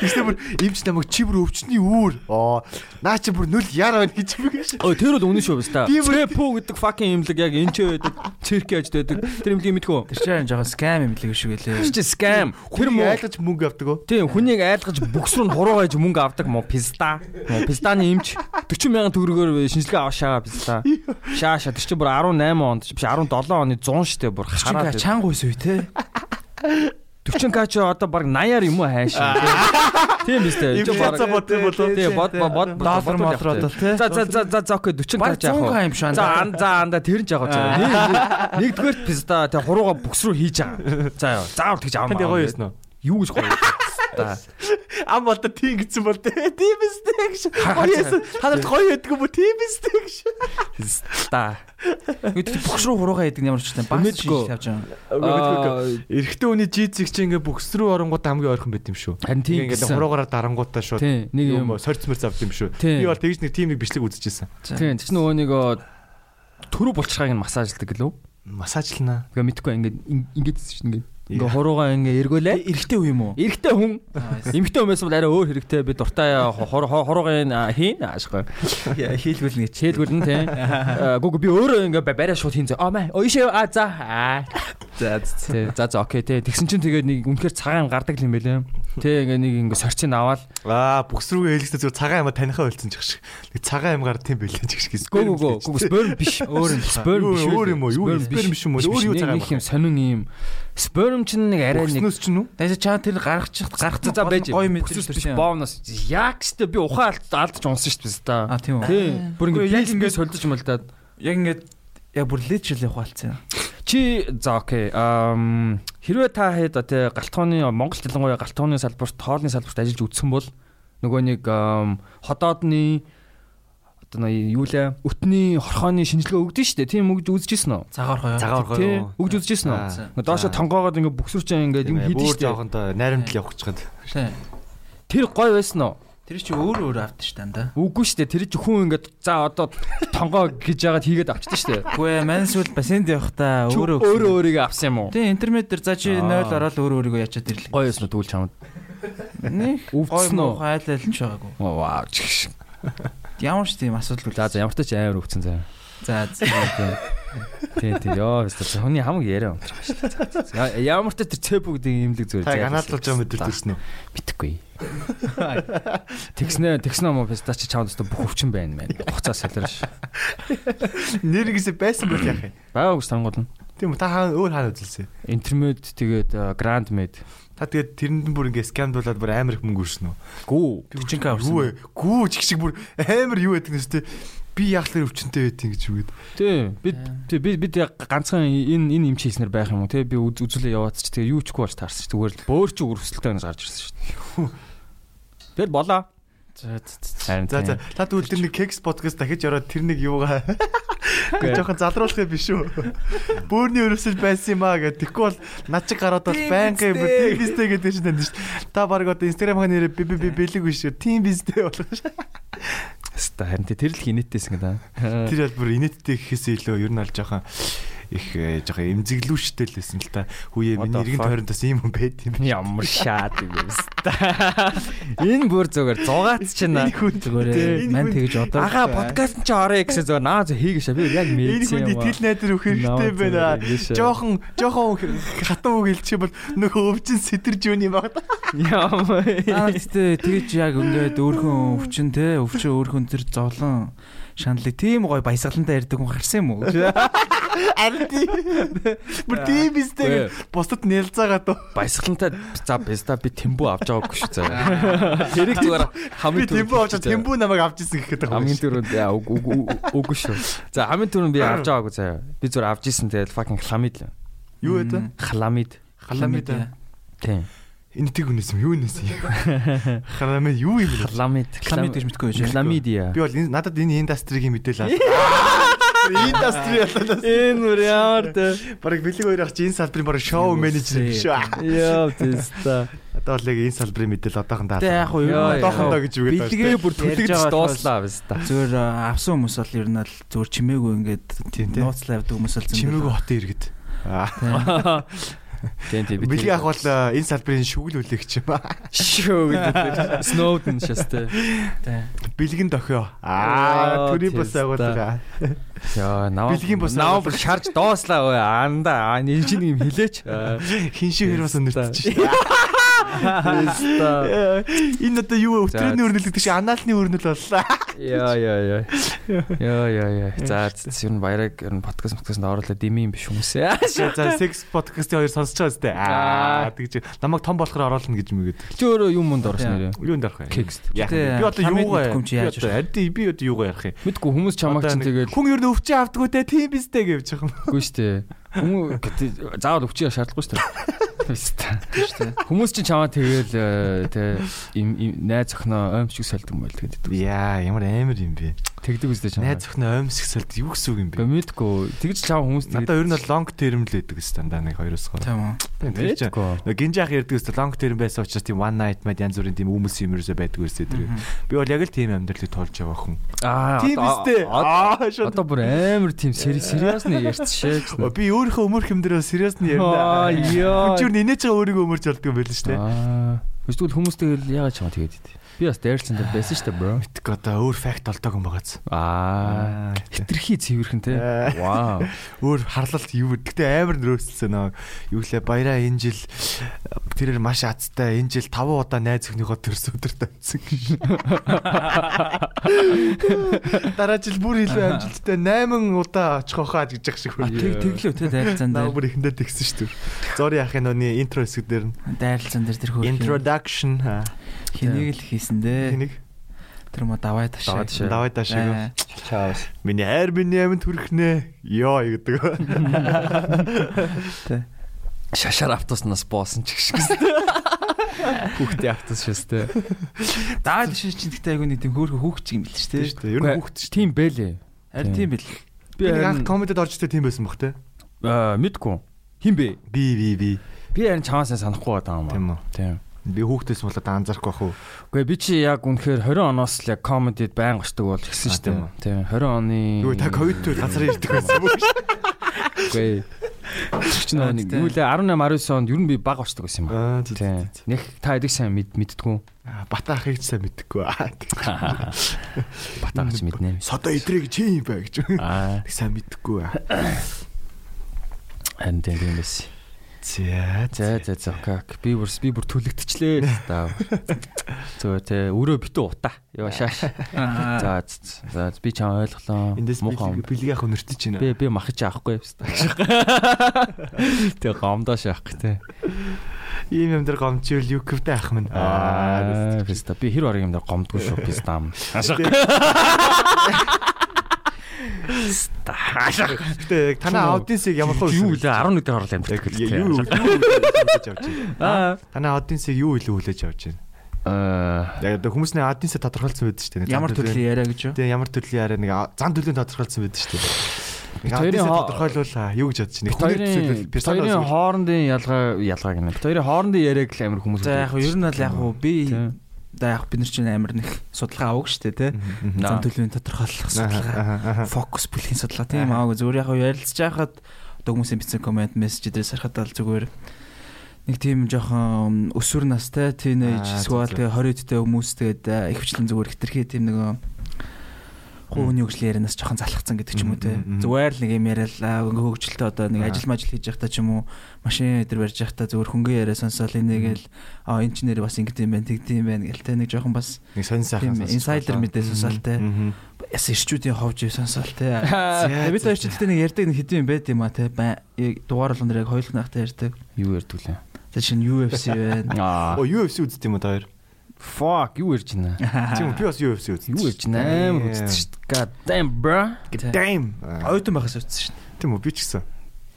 Тэгсэн бүр имч намайг чи бүр өвчний үүр. Оо наа чи бүр нүл яар байна гэж юм гэж. Өө тэр бол үнэн шүү бас та. Би бүр- Трэпу гэдэг fucking имлэг яг энэ ч байдаг. Цирк яаж байдаг. Тэр имлэг мэдгүй. Тэр чинь жоохон scam юм лээ шүү гэлээ. Тэр чи scam. Тэр муу айлгаж мөнгө авдаг уу? Тийм хүнийг айлгаж бүкс рүү хуруугаж мөнгө авдаг мо писта. Мо пистаны имч 40 мянган төгрөгөөр шинжилгээ аваа шаа писта. Шаа шаа тэр чи бүр 18 онд биш 17 оны 100 штэ бүр хараад. Чанга үйс үе те. 40 к чи одоо баг 80-аар юм уу хайшаа. Тийм биз дээ. Яцаа бод юм болоо. Тийм бод бод Доллар бодвол те. За за за за окей 40 Баг к яах 100 вэ? юм. За ан за анда тэр нь жагаа чаа. Нэг нэгдүгээр писта тэг хурууга бүкс рүү хийж байгаа. За яа. Заавал тэгж аав. Танд гоё юусэн үү? Юу гэж гоё. Та. Ам болоо тийм гэсэн бол TVстэй гэж. Гоёсэн. Та нарт гоё яддаг юм уу TVстэй гэж. Та. Гэтэл бохш руу хуруугаа ч юм бас Мэдгүй. шийдэл тавьж байгаа. Аа, Эрэгтэй хүний жийцэг чи ингээ бүкс рүү оронгууд хамгийн ойрхон байт юм шүү. Харин тийм Ингээ хуруугаараа дарангуудаа шууд. Тийм, нэг юм. сорц мөрц авд юм шүү. Тийм. Би бол тэгж нэг тийм нэг бичлэг үзчихсэн. Тийм, тэр нөгөө нэг оо, түрүү булчирхааг нь массажлдаг гэлөө. Массажлнаа. Гэхдээ мэдгүй ингээд ингээд шүү дээ. Ингээ хуруугаа ингээ эргүүлээ. Эрэгтэй үе юм уу? Эрэгтэй хүн. Эмэгтэй хүн байсан бол арай өөр хэрэгтэй. Би дуртай хуруугийн хийн аашгүй. Хийлгүүл нэг. Чэдгүүл нь тийм. Гүг би өөрөө ингээ бариа шууд хийн зэ. Аа маа. Ойшээ а за. За Тий, За за окей тий. Тэгсэн чинь тэгээд нэг үнэхээр цагаан гардаг юм байлээ. Тий ингээ нэг ингээ сорчиг аваад Аа бүкс рүүгээ хэлэхдээ зүгээр цагаан юм танихаа болцсон ч гэх шиг. Нэг цагаан юм гар тийм байлээ ч гэх шиг. Гүү гүү гүү сперм биш. Өөр юм. Сперм биш. Өөр юм уу? Юу, сперм биш юм уу? Өөр юу цагаан юм сонин юм. Сперм чинь нэг арай нэг Бүкснөөс ч нү? Тэгээс чаа тэр гаргачих гарах за байж гоё мэдэрч мэдэрч биш боомноос яг штэ би ухаан алдаж унсан штэ биз та. А тийм үү. Тий. Бүр ингээ яг ингээ солидож мэлдаад. Яг ингээд яг бүр лежил явах болсон. Чи за окей. Ам хэрвээ та хэд тий галтгооны Монгол ялангуяа галтгооны салбарт хоолны салбарт ажиллаж үзсэн бол нөгөө нэг ам, ходоодны одоо нэг юу лээ өтний хорхооны шинжилгээ өгдөн штэ тийм өгж үзчихсэн үү? Цагаар гоё. Цагаар гоё. өгж үзчихсэн үү? Доошо тонгоогоод ингээ бүксүрчээ ингээ юм хийдэж Бүр штэ. жоохондоо найрамдал явах гэж. Тий. Тэр гоё байсан уу? Тэр чи өөр өөр авт ш танда. Үгүй штэ тэр чи хүн ингээд за одоо тонгоо гэж яагаад хийгээд авчдаг штэ. Үгүй ээ, мансүүл бассейнд явах та Чи өөрөө өөрөө өөрийгөө авсан юм уу? Тий, интернет дээр за чи Аа. 0 ороод өөр өөрийгөө ячаад ирлээ. Гоё байсан уу тэгвэл чамд? Нэг Өвдсөн үү? айл айл нь ч байгаагүй. Вау чигш. Ямар ч тийм асуудал За за ямар ч тач амар өвдсөн заа. За Тий, тий. Йоо, өстө хүний хамаг яриа унтрах шүү дээ. За, за. Ямар ч тэр цэп бүгд имлэг зүгээр. Та ганаалуулж байгаа мэдэрдэгсэн үү? Мэдхгүй. Тэгснэ, тэгснэ мó песта чи чамд өстө бүх өвчин байна мэн. Хуцаа солиорш. Нэр гэсэ байсан бол яах юм? Байгаагүй сонгол нь. Тийм үү та хаа өөр хаана үзэлсэн? Интермед тэгээд гранд мед. Та тэгээд тэрэнд бүр ингээ скамдуулаад бүр амар их мөнгө өрсөн үү? Гүү. Хүчинка авсан. Юу вэ? Гүү ч их шиг бүр амар юу байдаг нэстэй. Би яг л өвчнөй байдیں۔ гэж үгээд. Тий. Бид бид бид ганцхан энэ энэ эмч хийснээр байх юм уу тий би үз- үзүүлээ яваад ч тэгээ юу чгүй болж таарсан ч зүгээр л бөөр чи өрөвсөлтөө гарч ирсэн шүү дээ. Тэр болоо. За За та тэгвэл тэр нэг кекс подкаст дахиж ороод тэр нэг юугаа Үгүй. жоохон залруулах юм биш үү? Бөөрийн өрөвсөл байсан юм аа гэх. Тэгэхгүй бол над чиг гараад бол байнгын тим бистэй гэдэг чинь танд шүү. дээ. Та баг одоо инстаграм нэрээ би би би бэлэг биш шүү. Тим бистэй болох шүү. Хаста харин тэр л инээдтэйсэн гэдэг. Тэр бол бүр инээдтэй гэхээсээ илүү ер нь аль жоохон их э, жоохон эмзэглүүштэй л байсан л та. Хүүе миний иргэн fuck? тойронд бас ийм хүн байт юм. Ямар шаад юм бэ? Энэ бүр зүгээр зугаац чинь Энэ Зүгээр энэ мань тэгж одоо Ага подкаст чи орё гэсэн зүгээр наа зөө хийгээш би яг Энэ мэдсэн юм. итгэл найдар өгөх хэрэгтэй байна. Жохон жохон үг хэлчих бол нөхөө өвчин сэтэрж юу юм баг. Ямар. Аа тэгтээ тэгж яг ингээд өөрхөн өвчин те өвчин өөрхөн тэр зовлон шаналыг тийм гоё баясгалантай ярьдаг хүн харсан юм уу? Арди. Бүр тийм бистэй бусдад нэлзаагаа дөө. Баясгалантай за бэста би тэмбүү авч байгаагүй шүү заа. Тэрийг зүгээр хамгийн тэмбүү авч тэмбүү намайг авч ирсэн гэхэд байгаа. хамгийн түрүүнд яа, үг- үг- үг- үгүй шүү. За хамгийн түрүүнд би авч байгаагүй заа. Би зүгээр авч исэн тэгэл fucking хламид л. Юу вэ? Хламид. Халамид. Тийм. Энэ тэг үнэс юм. Юу үнэс юм? Халамид юу юм бэ? Хламид. Хламид гэж мэдгүй байж. Хламидия. Би бол надад энэ индастригийн мэдээлэл авсан. Индастри ялаас. Энэ бүр ямар тэ. Бараг бэлэг хоёр ах чи энэ салбарын бараг шоу менежер биш үү? Яа теста. Одоо бол яг энэ салбарын мэдээлэл одоохондоо Тэ яг яа. одоохондоо гэж үгээд байна. Билгээ бүр байгаа дууслаа бэста. Зүгээр а, авсан хүмүүс бол ер нь л зүгээр чимээгүй ингээд нууцлаа явдаг хүмүүс л зөндөө. Чимээгүй хотын иргэд. Аа. Тийм тийм би. Бэлэг ах бол э, энэ салбарын шүгэл үлээгч юм аа. шүү гэдэг. Snowden шастэй. Бэлгэн дохио. Аа, төрийн бас агуулга. Яа, нав. Бэлгийн бус нав шарж доослаа өө. Анда, нэг чинь юм хэлээч. Хин шиг хэр бас. Теста. Энэ одоо юу вэ? За. Өтрөөний өрнөл гэдэг чинь анаалны өрнөл боллоо. Яа, яа, яа. Яа, яа, яа. За, ер нь баяраг ер нь подкаст подкастт оруулаад дими юм биш хүмүүс. За, секс подкастын хоёр сонсож байгаа зү. Аа, тэгж намайг том болохоор оруулна гэж мэгээд. Чи өөрөө юм монд орсон нэрээ. Юунд арах вэ? Би одоо юугаа мэдгүй юм чи яаж арди би одоо юугаа ярих юм? Мэдгүй хүмүүс чамаг чинь тэгээд хүн ер нь өвчин автгүй те тийм бистэй гэвч юм. үгүй штэ. Хүмүүс гэтээ заавал өвчөө шаардлагагүй штэ. Штэ. Хүмүүс чинь чамаа тэгэл э, тэ найз охиноо оймшиг сольдог юм байл тэгээд. Яа, ямар амар юм бэ? Тэгдэг үстэй чамаа. Найз охин оймсг салд юу гэсэн үг юм бэ? Мэдгүй. Тэгж чам хүмүүс Надаа ер нь long term л байдаг гэсэн даа нэг хоёроос гоо. Тийм үү. Чинь Мэдгүй. Нэг гинжаах ярьдаг гэсэн long term байсан учраас тийм one night мад янз бүрийн тийм хүмүүс юм ерөөсөө байдаг гэсэн тэр. Би бол яг л тийм амьдралыг тоолж байгаа хүн. Аа. Тийм одоо- Аа шууд. Одоо бүр амар тийм сериус нэг ярьчихшээ. Би өөрийнхөө өмөрх юм дээр сериус нь Аа, ярина. ёо. Хүн чинь инээж байгаа өөрийгөө өмөрч болдгоо байл шүү дээ. Аа. Эсвэл хүмүүс тэгэл яагаад чамаа тэгээд идэв. Би бас дайрсан дээр байсан шүү дээ, bro. Тэг одоо өөр факт олдог юм багац. Аа. Хитрхи цэвэрхэн те. Аа. Вау. Өөр харлалт юу гэдэгтэй амар нөрөөсөлсөн нөө. Юу лээ баяраа энэ жил тэрээр маш азтай энэ жил 5 удаа найз өхнийхөө төрс өдөр тавьсан. Дараа жил бүр илүү амжилттай 8 удаа очих хаа гэж яах шиг хөө. тэг тэглөө те дайралцаан Наа дээр. бүр ихэндээ тэгсэн шүү дээ. Зори ахын нөөний интро хэсэг дээр нь Дайралцаан дээр тэр хөрх. introduction аа. Хэнийг л хийсэн дээ. Тэнийг Тэр ма давай ташаа. Давай ташаа. Аа. Чаус. Миний хайр миний аминд хүрхнэ. Йоо гэдэг. Шашаар автобуснаас боосон ч гэх шиг. Хүүхдээ автобус шээстэй. Давай ташаа чинь гэхдээ айгүй нэг тийм хөөрхө хүүхч юм те. шүү дээ. Ер нь хүүхд шүү Тийм бэлээ. Харин Тийм. бэл. Би анх комедид орж ирсэн тийм байсан бах те. аа мэдгүй. Хин бэ? Би би би. Би харин чамаасаа санахгүй байгаа юм. Тийм үү. Тийм. Би хүүхдээс болоод анзаарахгүй бах уу. Гэхдээ би чи яг үнэхээр 20 оноос л яг комедид байн очдөг бол гэсэн А, шүү дээ. Тийм 20 оны Юу та ковид төр газар ирдэг байсан юм уу? Үгүй. Чи нөө нэг юу лээ 18 19 онд ер нь би баг очдөг байсан юм аа. Тийм. Нэг та эдэг сайн мэд мэдтгүү. Бата ахыг ч сайн мэдхгүй. Аа, Батаач мэднэ. Содо идрэг чи юм бэ гэж. Аа. Сайн мэдхгүй. Харин тийм юм байсан. За За за за окей. Би бүр би бүр төлөгдчихлээ. За. Зөө тэ өрөө битүү утаа. Яа шааш. Аа. За за би чам ойлголоо. Эндээс бэлэг яах өнөртөж байна. Би би махаж авахгүй юм. Тэг гомдоо шаахгүй те. Ийм юм дээр гомчвол квтэй ах минь. Аа, би хэр орон юм дээр гомдгүй шүү пистам. Гэтэ танай аудиенсыг ямар хөө Юу вэ? 11 дээр орлоо юм Яг гэдэг. юу юу хүлээж авч байна. Аа. Танай аудиенсыг юу илүү хүлээж авч байна. Аа. Яг одоо хүмүүсний аудиенсээ тодорхойлсон байдаг шүү дээ. Ямар төрлийн яриа гэж юу? Тэгээ ямар төрлийн яриа нэг зан төлөв тодорхойлсон байдаг шүү дээ. Хоёрын тодорхойлвол юу гэж бодож байна. Хоёрын хоорондын ялгаа ялгаа гэнэ. Хоёрын хоорондын яриаг л амар хүмүүс. За яг хөө ер нь бол яг би Тийм. Да яг бид нар чинь амар нэг судалгаа авах штэ. Наа. Зан төлөвийн тодорхойлох судалгаа. Фокус бүлгийн судалгаа тийм аа зүгээр яг ярилцж байхад одоо хүмүүсийн бичсэн комент мессеж дээрээс харахад л зүгээр нэг тийм жоохон өсвөр настай Аа, эсвэл тэгээ 20 дэд хүмүүс тэгээд ихвчлэн зүгээр хитрхи тийм нөгөө хууны хөгжлийн ярианаас жоохон залхацсан гэдэг ч юм уу те. Зүгээр л нэг юм яриалаа хөгжилтэй одоо нэг ажил мажил хийж явахдаа ч юм уу машин дээр барьж явахдаа зүгээр хөнгөн яриа сонсоол энийгэл аа энэ ч нэр бас ингэдэм юм байна тэгдэм юм байна гэл те нэг жоохон бас Нэг сонь сайхан инсайдер мэдээ сонсоол те. Яс ирчүүдийн ховж сонсоол те. Бид хоёр ч гэдэг нэг ярьдаг нэг юм байд юм а те. Дугаар болгон дээр яг хоёулах нахтай ярьдаг. Юу ярьдаг лээ? Тэр чинь UFC байна. Оо UFC үзт юм уу та хоёр? Fuck, юу ярьж байна? Тийм би бас UFC үзт. Юу ярьж байна? Амар үздэг шүү дээ. God damn bro. Damn. Оюутан байхаас үзсэн шин. Тийм үү би ч гэсэн.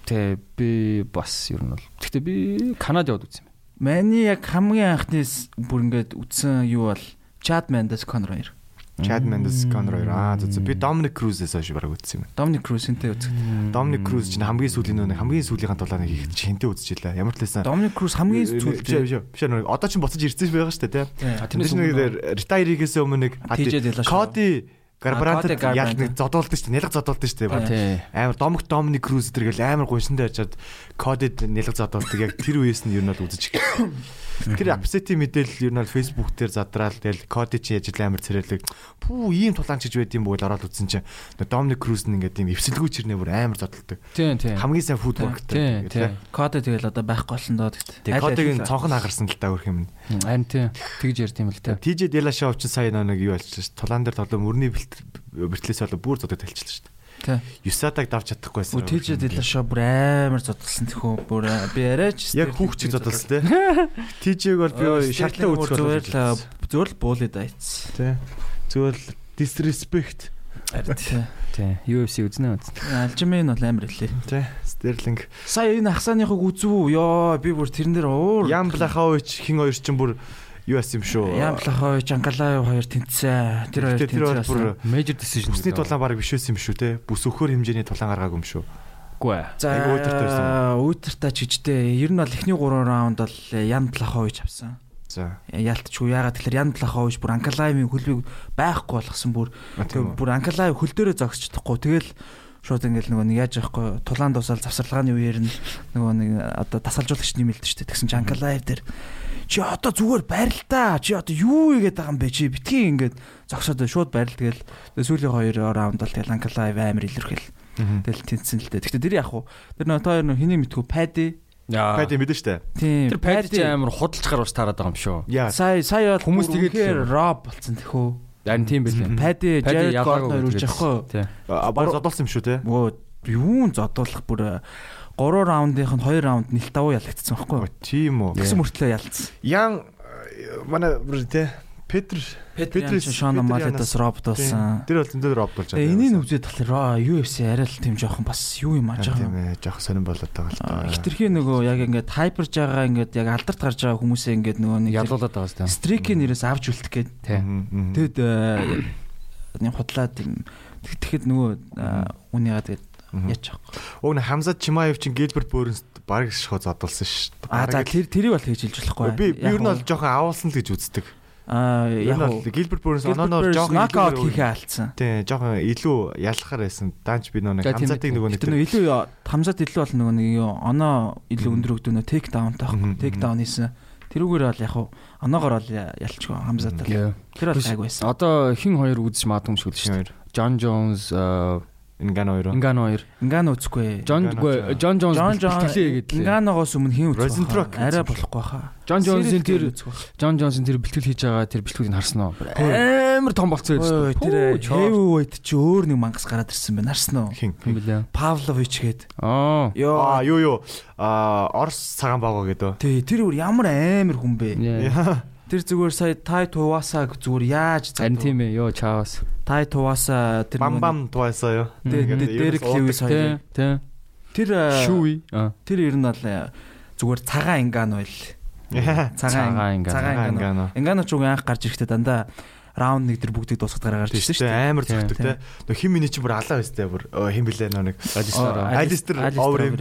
Тэ би бас ер нь бол. Гэхдээ би Канад яваад үзсэн юм. Миний яг хамгийн анхны бүр ингээд үтсэн юу бол Chad Mendes Conor 2. Chad Mendes Conor 2. Аа зү зү би Dominic Cruz-ээс хойш бараг үзсэн юм. Dominic Cruz-тэй үзэх. Dominic Cruz чинь хамгийн сүүлийн нэг хамгийн сүүлийнхэн тулааны хийхэд чи хинтээ үзчихлээ. Ямар ч лээсэн Dominic Cruz хамгийн Биш сүүлд биш биш нэг одоо ч буцаж ирсэн байгаа шүү дээ тий. А Тэрнээс нэг ретайригээс өмнө нэг Cody Garbrandt. яг нэг зодуулдаг шүү дээ. Нялга зодуулдаг шүү дээ. Амар Домик Доминик Круз тэргээл амар гоншиндээ очиад Кодид нялга зодуулдаг. Яг тэр үеэс нь юу нь бол үзэж. Тэр апсети мэдээлэл ер нь бол Facebook дээр задраал тэгэл код чинь яж амар цэрэлэг. Пүү ийм тулаанч гэж байд юм бол ороод үзсэн чинь Доминик Круз нь ингээд ийм эвсэлгүй чирнэ бүр амар зодтолдог. Тийм тийм. Хамгийн сайн футбол гэдэг. Тийм. Код тэгэл одоо байхгүй болсон доо тэгт. Тийм кодыг нь цонх нь хагарсан л та өөрх юм. Харин тийм. Тэгж ярьд юм л та. TJ Dela Show ч сая нэг юу альчлаа ш. Тулаан дээр толон мөрний бэлтлээс болоо бүр зодод талчлаа ш. 9-аадаг давж чадахгүйсэн. Тэгж дэла шоо бүр амар зодтолсон тэхөө бүр би арайч яг хүүхч зодтолсон тий. ТЖ-г бол би шатлан үзэх зүгээр л зүгээр л буулид айц. Тий. Зүгээр л disrespect. Тий. Тий. UFC үзнэ үз. Э, Алжимын бол амар хэлээ. Тий. Стерлинг. Сая энэ ахсаныхыг үзв үү? Йоо би бүр тэрэн дээр уур. Ямблахаович хин хоёр ч юм бүр юу асан юм шүү. Ян Блахович, Ангалаев хоёр тэнцсэн. Тэр хоёр тэнцсэн. Major decision. бүсний тулаан баг биш байсан юм шүү те. Бүс өхөр хэмжээний тулаан гаргаагүй юм шүү. Үгүй ээ. За. Өдөртэй ч гэжтэй. Ер нь бол эхний 3 раунд бол Ян Блахович авсан. За. Ялтчгүй ягаад тэгэхээр Ян Блахович бүр Ангалаевын хөлбийг байхгүй болгосон бүр бүр Ангалаев хөл дээрээ зогсож чадахгүй. Тэгэл шууд ингээл нөгөө нэг яаж яахгүй тулаан дуусаад завсарлагын үеэр нь нөгөө нэг одоо тасалжуулагч нэмэлдэж штэ тэгсэн чи Ангалаев дээр чи одоо зүгээр барил та чи одоо юу игээд байгаа юм бэ чи битгий ингээд зогсоод шууд барил тэгэл тэгээ сүүлийн хоёр раунд бол тэгэл Ангалаев амар илэрхэл тэгэл тэнцсэн л дээ. Гэхдээ тэр яг уу тэр нөгөө хоёр нөгөө хэний мэдгүй Пади юм мэдэн штэ. Тэр Пади ч амар худалж гаруус таарад байгаа юм шүү. Сая сая бол Хүмүүс тэгээд роб болцсон тэхүү Харин тийм байлээ. Пади Пади Jared Gordon үрж тэгээд. авахгүй Тий. Баг зодолсон юм шүү те. Өө юун зодуулах бүр 3 раундынх нь 2 раунд нэлт давуу ялагдсан байхгүй юу? Тийм үү. Тэгсэн мөртлөө ялцсан. Ян э, манай бүр те. Петр Петр Шона Малетас Роб дуусан. Тэр бол зөндөө роб болж Тэгээ энийг үзээд талаар UFC арай л тийм жоохон бас юу юм ааж Тийм байгаа. ээ, жоох сонирн болоод байгаа л та. Хитрхийн нөгөө яг ингээд хайперж байгаа ингээд яг алдарт гарч байгаа хүмүүсээ ингээд нөгөө нэг Ялуулаад байгаа сте. стрикийн нэрээс авч үлдэх гээд Тий. Тэгэд нэг худлаад юм тэгэхэд нөгөө үнийгаа тэгээд Мгм. Яач байгаа. Уг нь Хамзат Чимаев чинь Гилберт Бөөрнс баг шихо задулсан шүү дээ. Аа за тэр тэрийг бол хийж хэлж болохгүй. би би ер нь бол жоохон авуулсан л гэж үздэг. аа яг бол Гилберт Бөөрнс онооноор жоохон нокаут хийхээ алдсан. Тийм, жоохон илүү ялахаар байсан. Даанч би нөгөө Хамзатыг нөгөө нэг Тэр нөгөө илүү хамзат илүү бол нөгөө нэг юу оноо илүү өндөр өгдөө нөө тейк даун таах. Мгм, Тейк даун хийсэн. Тэрүүгээр бол яг оноогоор бол ялчгүй. Яа. Тэр бол гайг байсан. Одоо хин хоёр үзэж магадгүй юм шиг л шүү дээ. John Jones, Инган хоёр. Инган хоёр. Ингаан үзэхгүй. John Ngannou үгүй, ч- John Jones Жон Жон бэлтгэлээ гэдэг. Ингааногоос өмнө хин үзэх. Rosenstruck Арай болохгүй хаа. John Jones-ын тэр. John Jones-ын тэр бэлтгэл хийж байгаа тэр бэлтгэлийг харсан уу? Амар том болцсон юм Тэр шүү. heavyweight чи өөр нэг мангас гараад ирсэн байна. Харсан уу? Хин. бэлээ. Павлович гээд. Аа. Йоо. Аа, юу юу. Аа, Орос цагаан багоо гэдэг. Тий, тэр өөр ямар амар хүн бэ? Тэр зүгээр сая тай туваасаг зүгээр яаж Харин тийм ээ. Йоо чаавас. тай туваасаа тэр Бам бам туайсаа юу. Дэ- Мгм. дэ- Дерек Лewis Тэ, хоёр. тэ. Тэр э, Шүүи. Аа. тэр ер нь бол э, зүгээр цагаан ингаан байл. Цагаан Цагаан ингаан. Цагаан ингаан. Инган. Ингаан ч уг анх гарч ирэхдээ дандаа раунд нэг тэр бүгдийг дуусгах гараа гарч Тийм ирсэн шүү дээ. Амар Тийм, зүгтэг те. Нөх хин миний чи бүр алаа байстай бүр Өө, хин блэ нөө нэг. Алистер. Алистер Оврим.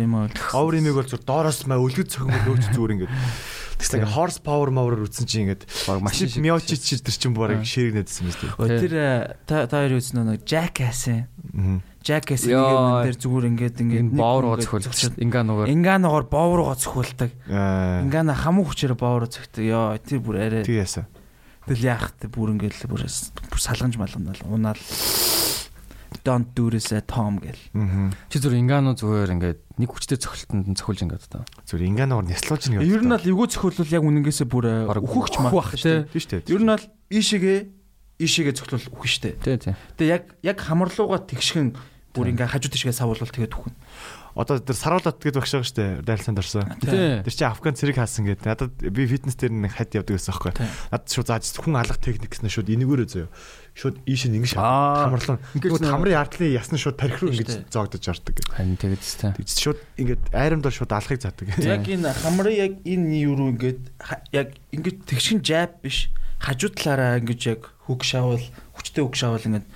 Овр имийг бол зүр доороос маа өлгөд цохимод нөөч зүгээр ингээд. Тэгсэн ингээд horse power power үтсэн чи ингээд Баг машин машин мьочи чи тэр чин барыг Аа. ширэгнэдсэн юм шүү дээ. Тэр э, та та хоёр үзсэн нэг Jackass-ын Мгм. Jackass нэг дээр зүгээр ингээд ингээд боовроо дээ. Ингаануугаар. Ингааногоор боовроо зөхүүлдэг. Аа. Ингаана хамуу хүчээр боовроо зөхдөг. Йоо тэр бүр арай Тэг яасан. Тэгэл яах вэ бүр ингээд бүр бүр салганж малгандал унаал don't do this at home гэл. Чи зүр ингаануу зүгээр ингээд нэг хүчтэй цохилтонд нь цохилж ингээд та. Зүр ингаанаар няслуулж нэг. Ер нь л эвгүй зөхөөлөл яг үнэнгээсээ бүр өөхөгч өөх маа. Тийм шүү дээ. Ер нь л ийшээгээ ийшээгээ зөхлөл үхэн штэ. Тий, тий. Тэгээ яг яг хамарлууга тэгшхэн бүр ингээ хажуу тишгээ савуулвал тэгээд үхэн. Одоо тэр саруулаад гэдэг багш байгаа шүү дээ. Дайлсанд орсон. Тий. Тэр чинь Афган цэрэг хаасан гэдэг. Надад би фитнес дээр нэг хад явдаг гэсэн байхгүй. Надад шууд зааж хүн алга техник гэснээр шууд энэгээрээ заяа. Шууд ийш ингэж Аа. хамарлан. Ингээд хамрын ардлын ясна шууд тарих руу ингэж зоогдож ордог. Харин тэгээд тий. Тэгж шууд ингээд айрамдал шууд алхахыг заадаг. Яг энэ хамрын яг энэ юу руу ингээд яг ингээд тэгшхэн жаб биш. Хажуу талаараа ингэж яг хөг шавал хүчтэй хөг шавал ингээд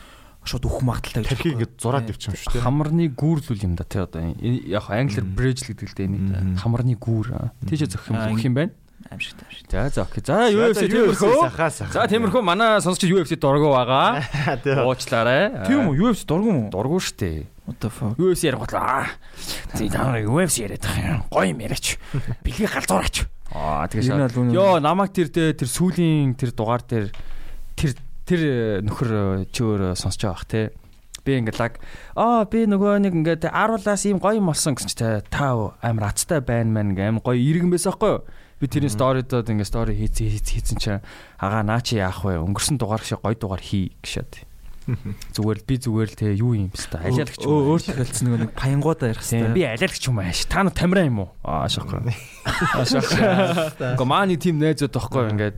шууд үхэн магталтай Тархийг ингээд зураад явчих юм шүү дээ. Хамарны гүүрлүүл юм да тий одоо. Энэ Яг англиар bridge л гэдэг л дээ энийг. Хамарны гүүр. Тийш зөх юм бүх юм байна. аимшигтай аимшигтай. За за окей. За UFC тиймэрхүү. За тиймэрхүү манай сонсогч UFC дургу байгаа. Уучлаарай. Тийм үү? UFC дургу мó? Дургу штэ. What the fuck? UFC ярих готлаа. Зин таа UFC яриад байгаа юм. Гоё юм яриач. Бэлгийг галзуураач. Аа үнэн. Йоо намайг тэр тэр сүүлийн тэр дугаар дээр тэр тэр э, нөхөр э, чи өөр сонсож байгаа бах те. Би ингээд лаг аа би нөгөө нэг ингээд аруулаас ийм гоё юм болсон гэсэн чи та та амар аттай байна мэн гэ амар гоё иргэн байсан байхгүй юу? Би тэрний сторидод ингээд стори хийцэн хийцэн чи агаа наа чи яах вэ? Өнгөрсөн дугаар шиг гоё дугаар хий гэшээд. Зүгээр л би зүгээр л те юу юм бэ ста. Алиалагч юм. Өөр тахилсан нэг нэг паянгуудаа ярих хэрэгтэй. би алиалагч юм ааш. Та нар тамираа юм уу? Аа шахгүй. Аа шахгүй. Гоманы тим найзууд байхгүй ингээд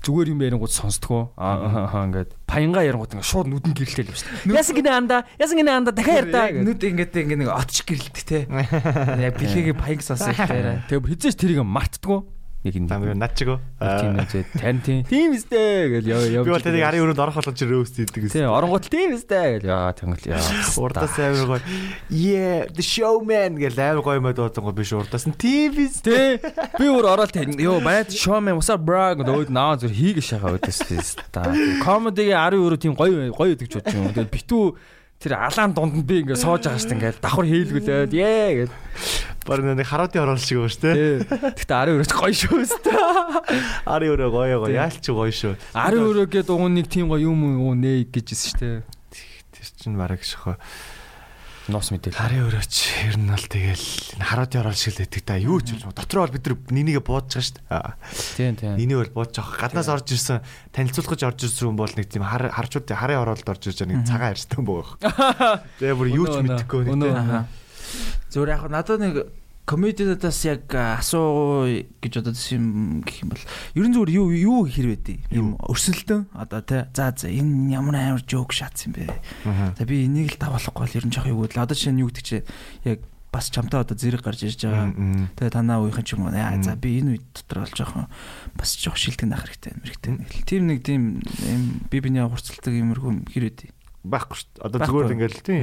зүгээр юм ярингууд сонсдгоо. Аа аа ингээд паянга ярингууд ингээд шууд нүдэн гэрэлтэл юм шүү дээ. Ясан гинэ анда, ясан гинэ анда дахиад ярдаа. Нүд ингээд ингээд нэг отч гэрэлтэх те. Яг бэлгийн паянг сонсох дээр. Тэгээ хизээч тэрийг мартдгоо. Яг энэ Тамиг над чиг үү? тийм нэзээ тань тийм. Тийм үстэй гэл яа яа. Би бол тэрийг арын өрөөнд орох болгож рөөст хийдэг гэсэн. Тийм оронгууд тийм үстэй гэл яа тэнгэл яа. Урдаас амар гоё. Yeah, the showman гэл амар гоё мод дуудсан биш урдаас нь тийм. Тэ би өөр ороод тань. Йоо байд showman what's up bro гэдэг наа зүр хийгээ шахаа өдөс та. Комедигийн арын өрөө тийм гоё гоё гэдэг ч бодож юм. Тэгээд битүү тэр алаан дунд нь би ингээд сууж байгаа шүү дээ. Ингээд давхар хийлгүүлээд яа гэд. Бар нэг хараатын оруулах шиг байна шүү дээ. Тэ. Гэтэ арын өрөөч гоё шүү дээ. Арын өрөө гоё гоё. Яалч гоё шүү. Арын өрөө гээд угныг тийм гоё юм уу нэ гэжсэн шүү дээ. Тэр чинь бараг шохоо. Нос мэдээл. Арын өрөөч ер нь бол тэгэл энэ хараатын оруулах шиг л байдаг та. Юу ч юм. Дотроо бол бид нар нинийгээ буудаж байгаа шүү дээ. Тийм тийм. Энийг бол буудаж авах. Гаднаас орж ирсэн танилцуулгаж орж ирсэн хүн бол нэг тийм хар харчууд харын оролд орж ирж байгаа нэг цагаан ярьсан хүн байгаа. Тэгээ бүр юу ч мэдэхгүй нэг. Зүгээр яг надад нэг комедиудаас яг асуу гэж бодож юм гэх юм бол ерэн зүгээр юу юу хэрвээ юм өрсөлдөн? Одоо тий за за энэ ямар амар жоок шатс юм бэ? За би энийг л давуулахгүй бол ерэн жоох юу гэдэл одоо чинь юу гэдэг чи яг бас чамтай одоо зэрэг гарч ирж байгаа. Тэгээ танаа уухийн ч юм уу. Яа за би энэ үед дотор бол жоохон бас жоох шилдэг нах хэрэгтэй л тийм нэг тийм би биний хурцлдаг юмргүй хэрвээ байхгүй шүү дээ. Одоо зүгээр ингээл тийм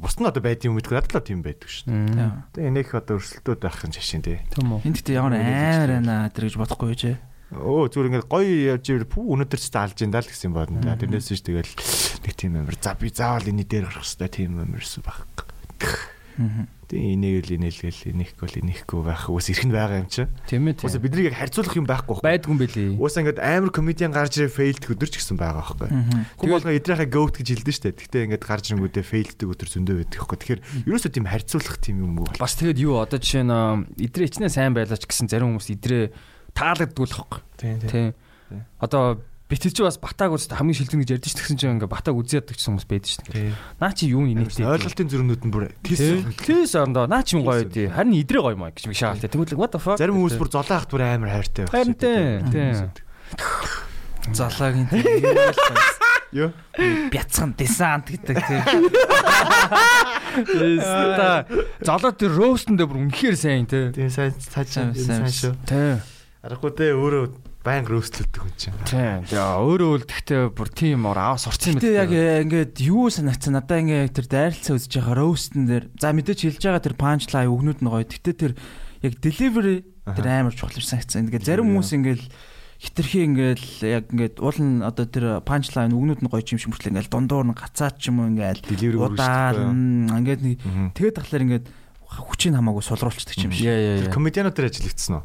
бус нь одоо байд юм мэдгүй надад л тийм байдаг шүү дээ. Тийм. Тэгээ энийх одоо өрсөлдөөд байх юм жишээ тий. үү. энэ гэхдээ ямар амар байна тэр гэж бодохгүй юу чи Өө зүгээр ингээд гоё явж ир пүү өнөөдөр ч та алж ин даа л гэсэн юм байна. Да тэрнээс ч тэгэл нэг тийм амир за би заавал энэ дээр гарах хэрэгтэй тийм амирсэн байх. Тэгээ энийг л инээлгээл энийхгүй л энийхгүй байх ус ирэх нь байгаа юм чи. Тийм ээ. Ус биднийг яг харьцуулах юм байхгүй байхгүй. Байдгүй юм бэлээ. Ус ингээд амар комедиан гарч ирээ фейлд өдөр ч гэсэн байгаа байхгүй. Хүн болгоо эдрийнхээ goat гэж хэлдэг штэ. Гэхдээ ингээд гарч ирэнгүүтээ фейлддэг өдөр зөндөө байдаг байхгүй. Тэгэхээр ерөөсөө тийм харьцуулах тийм юм уу? Бас тэгэд юу одоо жишээ нь а, идрээ ичнээ сайн байлаач гэсэн зарим хүмүүс идрээ таалагддаг л хөхгүй. Тийм Тийм. Одоо битэр чи бас батаг үст хамгийн шилдэг гэж ярьдэн ч гэсэн чинь ингээ батаг үзээд гэсэн хүмүүс байдаг шүү дээ. Наа чи юу инээдтэй. Ойлголтын зүрхнүүд нь бүр тийс. Тэс орондоо наа чи юм гоё тий. Харин идрээ гоё маа гэж би шаалтай. Тэгвэл what the fuck. Зарим хүмүүс бүр золоо ахт бүр амар хайртай байх. Харин тийм. Тийм. залаагийн тийм Юу? бяцхан десант гэдэг тийм Та золоо тэр роустн дээр бүр үнэхээр сайн тий. Тийм сайн цаашаа Сайн, сайн шүү. Тийм. Арахгүй те өөрөө баян рөөстлөдөг хүн чинь. Тийм. Яа өөрөө л тэгтээ бүр тийм ор аваа сурцсан юм Гэтэ яг э, ингээд юу санагцсан надаа ингээд тэр дайралцаа үзэж байгаа роустн дээр за мэдээч хэлж байгаа тэр панчлайн өгнүүд нь гоё. Гэтэ тэр яг delivery тэр амар чухал санагцсан. Ингээд зарим хүмүүс ингээд хитрхи ингээл яг ингээд уул нь одоо тэр панчлайн үгнүүд нь гоё юм шиг мөртлөө ингээл дундуур нь гацаад ч юм уу ингээл Delivery удаа үргэлжлэхгүй. м, ингээд тэгээд тахлаар ингээд хүчийг хамаагүй сулруулцдаг юм шиг. Тэр комедианууд дээр ажиллагдсан уу?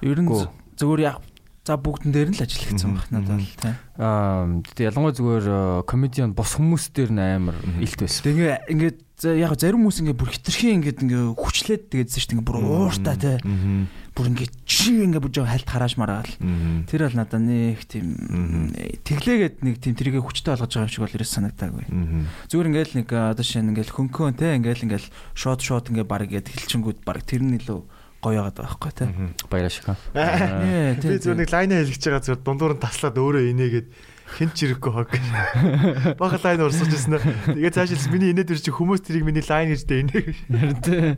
Ер нь зүгээр яг за бүгдэн дээр нь л ажиллагдсан Мгм, байх надад л тийм. Аа тэгээ ялангуяа зүгээр э, комедиан бос хүмүүс дээр нь амар илт байсан. Тэгээ ингээ ингээд яг зарим хүмүүс ингээ бүр хитрхи ингээд ингээ хүчлээд тэгээдсэн шүү дээ бүр ууртай те Мгм. бүр ингээ чи ингээ бүр жоо хальт харааш мараал Мгм. тэр бол надад нэг тийм тэглээгээд нэг тийм тэрийг хүчтэй болгож байгаа юм шиг бол ерөөс санагдаагүй. Зүгээр ингээл нэг а, одоо шинэ ингээл хөнкөн те ингээл ингээл шот шот ингээ баг ингээд хэлчингүүд баг тэр нь илүү гоё яагаад байхгүй те. Мгм. Баяраа шиг. аа. Ээ, Би зөв нэг лайнаа хэлгэж байгаа зөв дундуур нь таслаад өөрөө инээгээд хэн ч ирэхгүй хог. Бага лайн урсгаж ирсэн нэ. Тэгээ цаашаа миний инээд ир чи хүмүүс тэрийг миний лайн гэж дээ инээ. Тэ.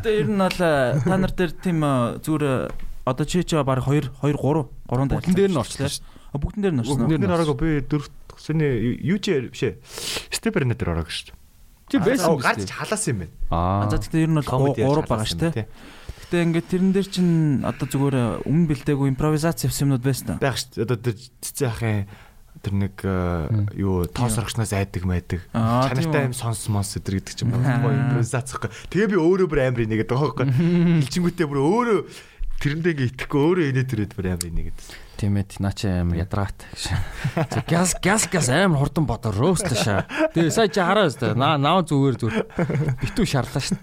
Гэтэ ер нь бол а, та нар дээр тийм а, зүгээр а, одоо чи чи баг 2 2 3 3 Бүгдэн дээр нь орчлоо шүү. Бүгдэн дээр нь орсон. Бүгдэн дээр Бүгд ороогүй би дөрөвт сөний юу ч биш. Степер нэ дээр ороог шүү. Чи байсан гарч дээ. халаасан юм байна. Аа. За тэгтээ ер нь бол Comedy яаж 3 байгаа шүү те. Гэтэ ингээд тэрэн дээр чинь одоо зүгээр өмнө бэлдээгүй импровизац явсан юмнууд байсан та. Байх шүү. Одоо тэр цэцэн ахын тэр нэг э, юу тоос орчноос айдаг. Аа, Чанартай юм сонс монс өдр гэдэг чинь гоё импровизац гэхгүй. Тэгээ би өөрөө бүр амар инээгээд байгаа байхгүй. Хилчингүүтээ бүр өөрөө тэрэндээ ингээ итгэхгүй өөрөө инээд төрөөд бүр амар инээгээд. Тийм ээ, наа чи амар. За газ газ газ амар хурдан бодоо роуст шаа. Тэгээ сая чи хараа өстэй. Наа наа зүгээр зүгээр. Битүү шарлаа шин.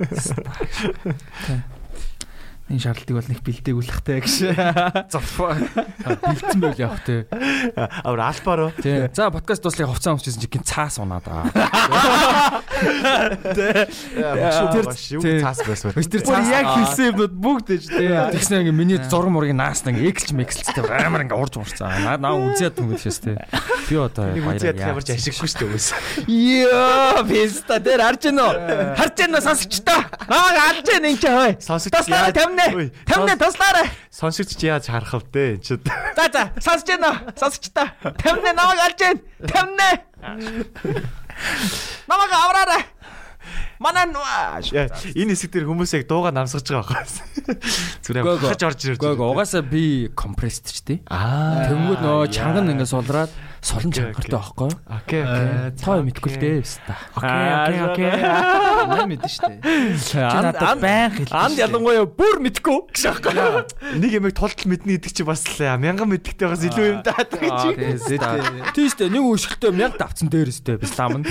Энэ шаардлагыг бол нэг бэлдээгүүлэхтэй гэж. Зовфоо. Бэлдсэн байл явах те. Авар альбаро. Тий. За подкаст дуслах хувцас өмчсөн чи гин цаас унаад аа. Тэр цаас байсан. Тэр цаас яг хэлсэн юмнууд бүгд ээж те. Тэгснэ ингээ миний зурм мурыг наасна ингээ экселж мекселцтэй амар ингээ урж урцаа. Наа наа үзээд юм шээс те. Би одоо Нэг үзээд ямарч ашиггүй шүү дээ хүмүүс. Йоо, писта дээр харж үү? Харж гэнэ үү сонсогчдоо? Аа, алж гэнэ энэ ч хой. Сонсогч Таслаарай яаж- 50 Ой, 50 таслаарай. Сонсогч чи яаж харах вэ те? Чи За за, сонсож гэнэ үү? Сонсогчдоо. 50 намайг алж гэнэ. 50. Намайг авраарай. Манай. Яа, энэ хэсэг дээр хүмүүс яг дууга намсгаж байгаа байхгүй. Зүгээр хаж орж ирж гөө угаасаа би компресд ч тий. Аа. Тэнгүүд нөө чанган ингээ сулраад Окей, чангартай байхгүй юу? Окей, окей. Тоо мэдгүй л дээ өста. Окей, окей, окей. Наа мэдэн штэ. Надад байн хэлсэн. Анд ялангуяа бүр мэдгүй гэж аахгүй. Нэг ямиг тултал мэднэ гэдэг чи бас л мянган мэддэгтэйгээс илүү юм даа гэж. Тийш дээ нэг өшгөлтөө мянга давцсан дээрстэй би лам нь.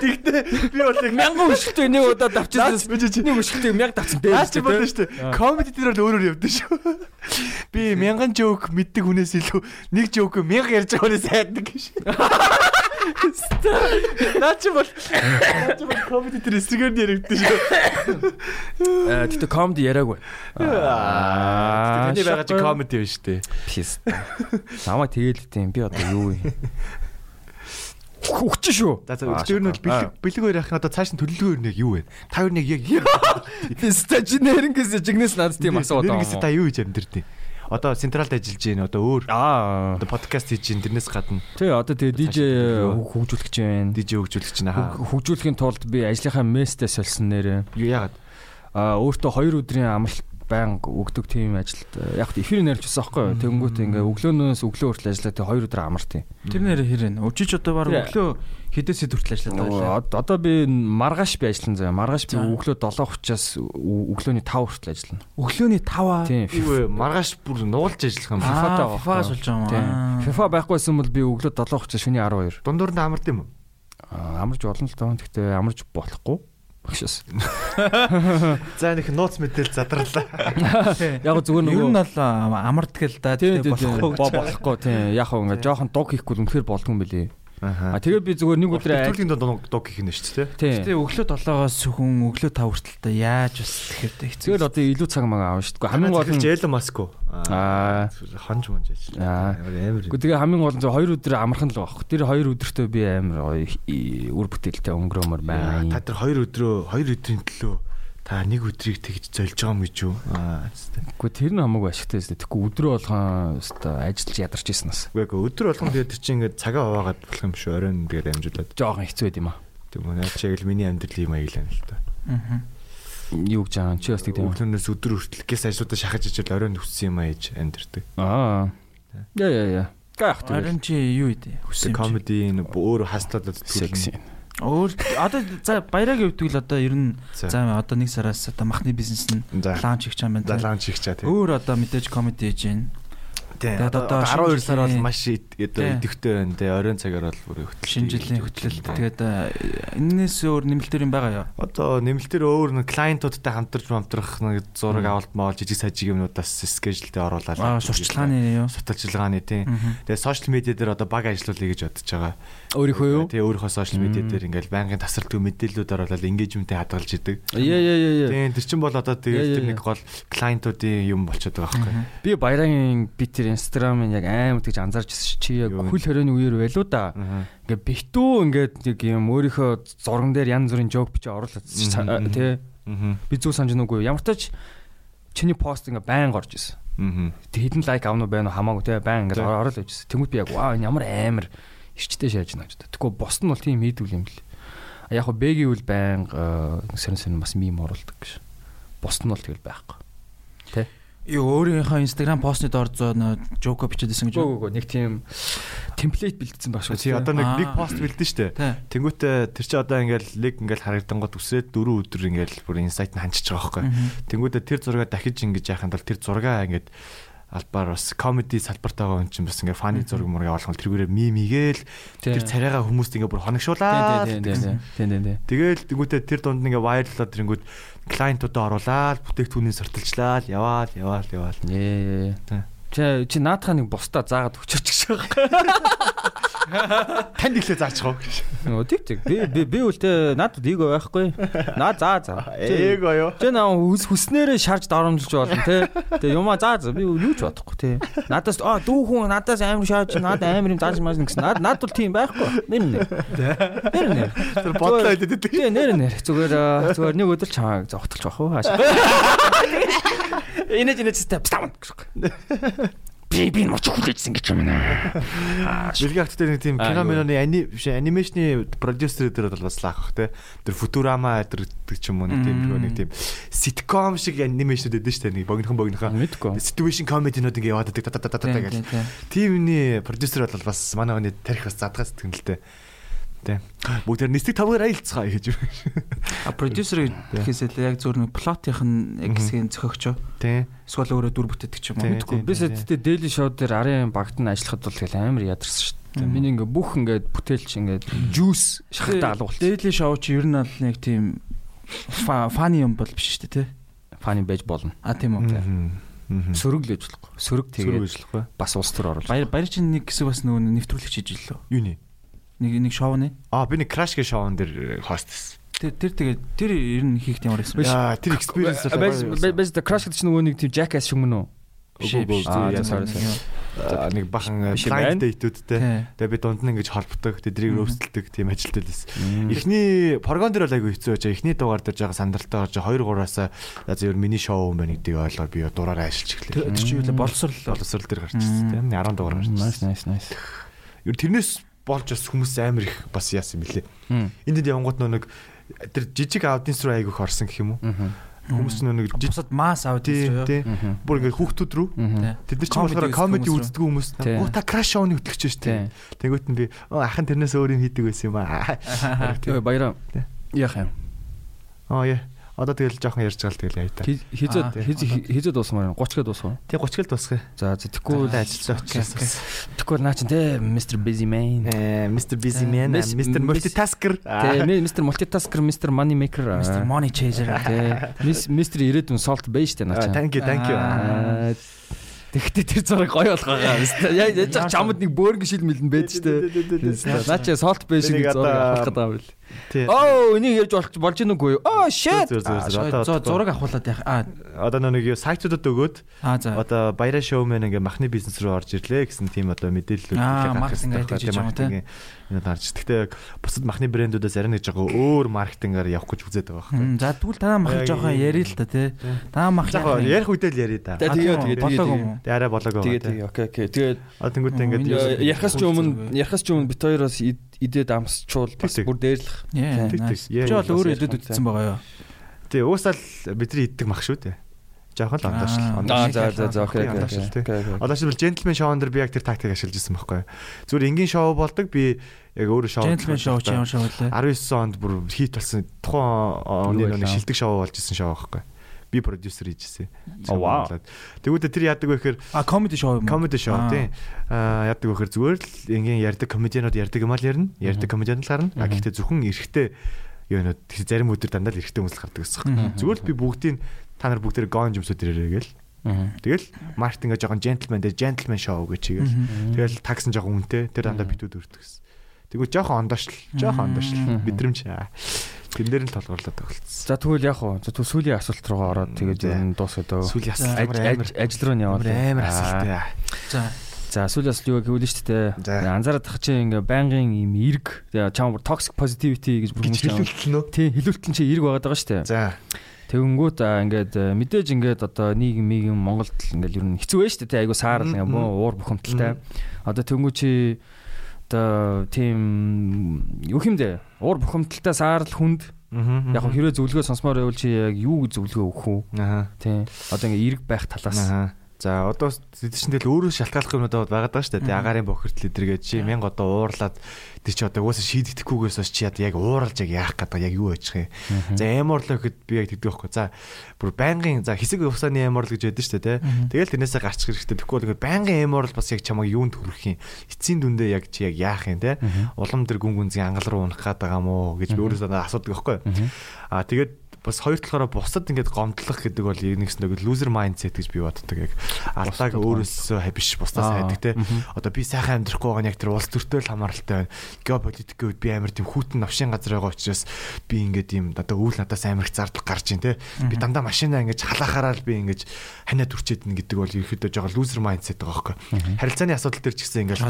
Тэгтээ би бол яг Мянган өшгөлтөө нэг удаа давчихсан. Наач Нэг өшгөлтөө мянга давцсан Наач чи болно шүү дээ. Комеди дээр бол өөрөөр явдсан шүү. Би мянган жоок мэддэг хүнээс илүү нэг жоок мянга ярьж байгаа хүнээс хайдаг гэж. Наа чи бол наа чи бол комеди дээр эсрэгээр нь яригдсан шүү. Э тэгтээ комеди яриаггүй. Аа, таны байгаа чи комеди шүү дээ. Пис. Намайг тэгэл тийм би одоо юу юм? Хүч шүү. За за тэр нь бол бэлэг бэлэг хоёр ахын одоо цааш нь төлөвлөгөө нэг юу вэ? Та хоёр нэг яг Писта чи нэрэнгээс жигнэс надад тийм асуу одоо. Нэрнгэсээ та юу хийж амьдэрдээ? Одоо централд ажиллаж байна. Одоо өөр Аа. одоо подкаст хийж байна. Тэрнээс гадна Тий одоо тэгээ DJ хөгжүүлэх гэж байна. DJ хөгжүүлэх чинь хаа. Хөгжүүлэхийн тулд би ажлынхаа местэй сольсон нэрээ. Юу яагаад? Аа өөртөө 2 өдрийн амралт байнга өгдөг тийм ажилд яг эфир нэрч байсан аахгүй юу. Тэнгүүт ингээ өглөөнөөс өглөө хүртэл ажиллаад тэгээ 2 өдөр амарт юм. Тэр нэр хэрэг. Өчиж одоо баг өглөө хэдээс хэд хүртэл ажилладаг Нөгөө байлаа. од- одоо би маргааш би ажиллана заяа. Маргааш би өглөө 7:30-аас өглөөний 5 хүртэл ажиллана. Өглөөний 5-аа. Тийм. Юу вэ? Маргааш бүр нуулж ажиллах юм. Аа, FIFA-тай байгаа. FIFA-гаас болж байгаа юм Тийм. аа. FIFA байхгүйсэн бол би өглөө 7:30 шөнийн 12. Дундуур нь амард юм уу? Аа, Амарч болно л доо. Гэхдээ амарч болохгүй. Багшаас. За нэг нууц мэдээлэл задарлаа. Яг зүгээр Ер нь нөгөө бол а, амарддаг л да. Тийм тэгээ болохгүй. бо болохгүй тийм яг хөө ингээ жоохон дог хийхгүй л үнэхээр болдгүй юм билий. Аа. А тэгээд би зүгээр нэг өдөр Өдрийн дунд дог гэх нь шүү дээ. Тэгээ өглөө 7-оос сүхэн өглөө 5 хүртэл яаж бас тэгэхээр хэцүү. Зүгээр одоо илүү цаг мага аав шүү дээ. Хамгийн гол нь Элон Маск уу? Аа. хонж монж Аа. ажиллаа. Амар. Гэхдээ тэгээ хамгийн гол нь зөв 2 өдөр амархан л байхгүй. Тэр 2 өдөртөө би амар үр бүтээлтэй өнгөрөөмөр Та байна. тэр хоёр өдрөө хоёр өдрийн төлөө та нэг өдрийг тэгж зольж байгаа юм гэж юу? Аа. Гэхдээ тэр нь хамаагүй ашигтай байсан. Тэгэхгүй өдрөө болгон өстой ажиллаж ядарч ирсэн нас. Үгүй өдөр болгон тэгээд тэр чинь ингээд цагаа хуваагаад болох юм шүү. Оройн тэгээд амжуулаад. Жоохон хэцүү байд юм аа. Наач яг л миний амьдрал юм аяглаа л та. Аа. Юу гэж байгаа юм? Чи бас тэгдэв. Өглөөнөөс өдөр хүртэл гис ажлуудаа шахаж ижил оройн хүссэн юм аяж амьдэрдэг. Аа. Яа яа яа. Тийм. Харин чи юу идэ? Хүссэн комеди энэ өөр хаслаад секси. Өөр одоо за баярагийн хувьд л одоо ер нь За. одоо нэг сараас одоо махны бизнес нь лаунч байгаа юм байна. Далаан чих чаа тийм. Өөр одоо мэдээж комеди хийж байна. Тийм. Тэгээд одоо Одоо 12 шинэ сар бол маш Тийм. идэвхтэй байна. Тэгээ оройн цагаар бол бүр хөтлөлт. Шинэ жилийн хөтлөлт. Тэгээд э, энэс өөр нэмэлтэр юм байгаа юу? Одоо нэмэлтээр өөр нэг клиентуудтай хамтарч хамтрах нэг зураг авалт маал жижиг сажиг юмнуудаас скежлдээ оруулаад. Аа сурчлагын юу? суталчилгааны тийм. Мгм. Тэгээ сошиал медиа дээр одоо баг ажиллуулъя гэж бодож байгаа. Өөрийнхөө юу? Тэгээ өөрийнхөө сошиал медиа дээр ингээл байнгын тасралтгүй мэдээлэлүүд оруулаад engagement-тэй хадгалж идэг. Яа яа яа. Тийм тэр чин бол одоо тэгээд тэр нэг гол клиентуудын юм болчиход байгаа байхгүй. Би баярын би тэр инстаграмын яг амар тэгж анзаарч ирсэн чи яг хөл хорионы үеэр байлуу да. Ингээ битүү ингээд нэг юм өөрийнхөө зурган дээр янз бүрийн жоок бичиж оруулаад тий. Би зүг санаж нүггүй. Ямар ч чиний пост ингээ байн орж исэн. Аа. Тэг хэдэн лайк авна уу байна уу хамаагүй тий байн ингээ оруулаад байжсэн. Тэнгүүд би яг вау энэ ямар амар ирчтэй шааж байна гэж. Тэгэхгүй бос нь бол тийм хийдүүл юм л. Яг хөө бэгийн үл байн сэрэн сэрэн бас мим оруулдаг гэж. Бос нь бол тэгэл байхгүй. Юу өөрийнхөө инстаграм постны дор зөө жоко бичээдсэн гэж. Үгүй үгүй нэг тийм темплейт бэлдсэн баг шүү. Чи одоо нэг биг пост бэлдэн штэ. Тий. Тэнгүүтээ тэр чи одоо ингээл лиг ингээл харагдангууд үсрээд дөрөв өдөр ингээл бүр инсайт нь ханчиж байгаа байхгүй. Тэнгүүтээ тэр зургаа дахиж ингэж яханд бол тэр зургаа ингээд албаар бас комеди салбартайгаа өн чинь бас ингээ фаны зураг мураг авах тэргүүрээ мим игээл тэр царайгаа хүмүүст ингээ бүр хоногшуулаад Тийм тийм тийм. Тэгэл тэнгүүтээ тэр дунд ингээ вайрлаад тэрэнгүүд клиентуудаа оруулаад бүтээгдэхүүнийг сортолчлаад яваал яваал яваал. Ээ. Тий. Чи чи наадхаа нэг бусдаа заагаад өчөж гэж байгаа. Танд иглээ заачих уу? Нөө тийг тийг. Би би би үлдээ надад эго байхгүй. Наа заа заа. Ээг оё. Чи наа хүс хүснээрээ шарж дарамжилж болно те. Тэгээ юмаа заа заа. Би юу ч бодохгүй те. Надаас аа дүү хүн надаас амар шааж надад амар юм зааж мааж гэсэн. Над над бол тийм байхгүй. Нэр нэр. Нэр нэр. Тэр бодлоо байдаг. Тэгээ нэр нэр. Зүгээр зүгээр нэг өдөр чамаа зогтолж бах Инэж инэж степ стам. Би би мөч хүлээжсэн гэж юм байна. Бэлгийн актер нэг тийм Аа, кино миноны ани биш анимашны продюсер дээр бол бас лаах бах те. Тэр Futurama гэдэг ч юм уу нэг тийм нэг тийм ситком шиг анимашнуд байдаг шүү дээ. Нэг богинохон богинохон situation comedy-нууд ингээ яваад байдаг та та та та гэж. Тимний продюсер бол бас манай хүний тарих бас задгаас сэтгэнэлтэй. Тэ. Бүгд тэр нисдэг тавгаар аялцгаа гэж. А продюсер гэхээс л яг зөвхөн плотынх нь яг хэсгийн зохиогч. Тэ. Эсвэл өөрөө дүр бүтээдэг ч юм уу. Мэдгүй. Би сэтгтээ Daily Show дээр арын багт нь ажиллахад бол тэгэл амар ядарсан шүү дээ. Миний ингээ бүх ингээ бүтээлч ингээ juice алга болчихсон. Daily Show чи ер нь бол нэг тийм фаны юм бол биш шүү дээ тий. Фаны байж болно. А тийм үү. Сөрөг л ажиллахгүй. Сөрөг Сөрөг тэгээд ажиллахгүй. бас улс төр оруулах. Баяр баяр чинь нэг хэсэг бас нөгөө нэвтрүүлэгч хийж ирлээ. Юу нэ? Нэг нэг шоуны. Аа би нэг crash гэ шоун дээр хостес. Тэр тэр тэгээд тэр ер нь хийх ямар байсан бэ? Яа, тэр experience Байж байж the crash гэдэг чинь нөгөө нэг тийм jackass шиг мөн үү? Биш биш. Аа. Аа, нэг бахан Биш юм blind байна. date-үүдтэй. Тэгээ би дунд нь ингэж холбогдог, тэдрийг Мгм. рөөсөлдөг тийм ажилтдаг лээс. Эхний прогон дээр бол айгүй хэцүү байж. Эхний дугаар дээр жаахан сандалтай орж 2 3-аас за зөв миний шоу юм байна гэдгийг ойлгоод би дураараа ажиллаж эхлэв. тэр чи юу лээ боловсрол Боловсрал дээр гарч ирсэн тийм 10 дугаар гарч Nice ирсэн. nice nice. Ер нь тэрнээс болж бас хүмүүс амар их бас яасан юм билээ. Энд дэнд явангууд нөө нэг тэр жижиг аудиенс руу айгүйх орсон гэх юм уу? Хүмүүс нөө нэг жижиг бусад масс тий, ирсэн тий. Бүр ингээд хүүхдүүд рүү Тэд нар ч болохоор комеди үздэг хүмүүс. Тий. Оо та краш шоуны хөтлөгч шүү дээ. Тэнгүүт нь би ахын тэрнээс өөр юм хийдэг байсан юм аа. Баяраа. Яах юм? Аа яа. Одоо тэгэл жоохон ярьж байгаа л тэгэл яа та. Хизээ Аа, хизээ хизээ дуусмаар 30 гээд дуусах уу? Тий 30 гэл тусах. За тэггүй Тэгвэл ажиллаж очиж. тэггүй наа чин те Mr Busy Man. Э Mr Busy Man, Mr Multitasker. Тэ Mr Multitasker, Mr Money Maker. Mr. Money Chaser. Тэ Mr ирээдүйн Salt Bay штэ наа чинь. Thank you, thank you. Тэгтээ тэр зураг гоё болгоо. Яа яаж ч чамд нэг бөөргөн шил мэлэн байд штэ. Наа чи Salt Bay шиг Энийг зураг авах гэдэг юм. Тий. Оо энийг ярьж болох болж гэнэ үгүй юу? Oh shit. Зураг авахуулаад яах. А одоо нэг юу сайтуудад өгөөд одоо баяраа шоумен ингээ махны бизнес рүү орж ирлээ гэсэн тийм одоо гэдэг байхгүй, гэж юм энэ гарч. Гэхдээ бусад махны брэндүүдээс арай нэг жоо өөр маркетингаар явах гэж үзээд байгаа байхгүй. За тэгвэл танаа мах Яг жоохон ярил л та тий. Танаа мах Яг гоо ярих үедээ л яриа да. Тэгээ, тэгээ, тэгээ, тэгээ? Тэгээ арай болоог Тэгээ тэгээ окей окей. Тэгээд Одоо тэнгуүтээ Оо, ингээд ярахаас ч өмнө ярахаас ч өмнө бит хоёроос ид- идээд амсчул бас бүр дээрлэх. Тэг, тэг. Чи бол өөрөө юм үтсэн байгаа юу? Тий, уусаал бидний иддэг мах шүү дээ. Жохон л ондоош. Аа за за за окей окей. Ондоош л тий. окей. Одоо шилбэл джентлмен шоунд дэр би яг тэр тактик ашиглаж ирсэн байхгүй. Зүгээр энгийн шоу болдог би яг өөрөө шоу. Gentleman show чи ямар шоу вэ? 19 онд бүр хит болсон тухайн оны нэг шилдэг шоу болж исэн шоу байхгүй. Би продюсер хийжсэн. Тэгвэл тэр яадаг вэ гэхээр А comedy show юм. комеди шоу Аа. тий. Аа яадаг вэ гэхээр зүгээр л ингийн ярьдаг комедианууд ярьдаг юм аа л ярина. Ярьдаг комедианууд л гарна. А гэхдээ зөвхөн эрэхтэй юу нэ зарим өдөр дандаа л эрэхтэй хүмүүс л гардаг гэсэн. Зүгээр л би бүгдийг та нар бүгдээр гон жимсүүд ирээрээ гэл. Тэгэл Мартин ингээ жоохон джентлмен дээр джентлмен шоу гэж чигээл. Тэгэл таксан жоохон үнэтэй. Тэр дандаа битүүд өрдөг гэсэн. Тэгвэл жоохон ондоош л, жоохон ондоош л мэдрэмж. аа. Тэн дээр нь толгуурлаад тоглолцсон. За тэгвэл яг уу. За тэгвэл сүүлийн асуулт руугаа ороод тэгээд ер нь дуусгаад. Сүүлийн асуулт ажил руу нь яваад. амар Аа. асуулт. аа. За. За сүүлийн асуулт юу гэвэл шүү дээ. За. Анзаараад тах чи ингээ байнгын юм эрг тэгээ чам toxic positivity гэж бүр хүмүүс хэлүүлсэн үү? Тий хэлүүлтэн чи эрг байгаад байгаа шүү дээ. За. Тэгэнгүүт ингээд мэдээж ингээд одоо нийгэм мигэм Монголд ингээд ер нь хэцүү байж дээ. тий, Айгу саарл ингээ бөө уур бухимдалтай. Одоо тэнгүү чи одоо тийм юу хэмдэ уур бухимдалтай саарл хүнд яг хэрэг зөвлөгөө сонсомоор байвал чи яг юу гэж зөвлөгөө өгөх үү? Аа. Тий. Одоо ингээ эрг байх талаас. Аа. За одоо тэд чинь тэгэл өөрөө шалтгааллах юмнууд байгаад байгаа шүү дээ. Тэ агаарын бохирдл эдэргээ чи мянга одоо уурлаад тэр чи одоо угаасаа шийдэгдэхгүйгээс бас чи яг уурлж яг яах гэдэг яг юу байгаа юм. За эморлоо гэхэд би яг тэгдэг байхгүй. За бүр байнгын за хэсэг усааны эморл гэж байдаг шүү дээ. Тэ. Тэгэл тэрнээсээ гарч хэрэгтэй. Тэгэхгүй бол байнгын эморл бас яг чамайг юунд хүрэх юм. Эцсийн дүндээ яг чи яг яах юм те. Улам тэр гүн гүнзгий ангал руу унах гээд байгаа мó гэж би өөрөөсөө асуудаг байхгүй. Аа тэгээд бас хоёр талаараа бусад ингээд гомдлох гэдэг бол нэгс нэг лузер майндсет гэж би боддог яг. Алдааг өөрөөсөө биш бусдаас Аа, хайдаг те. одоо би сайхан амьдрахгүй байгаа нь яг тэр улс төртөө л хамааралтай байна. Геополитикийн үед би амар тийм хүүтэн навшин газар байгаа учраас би ингээд юм одоо үйл надаас амар их зардал гарч ийн те. Би дандаа машинаа ингээд халаахаараа л би ингээд ханаа төрчээд ин гэдэг бол ерөөдөө жоо лузер майндсет байгаа байхгүй харилцааны асуудал төр ч гэсэн ингээд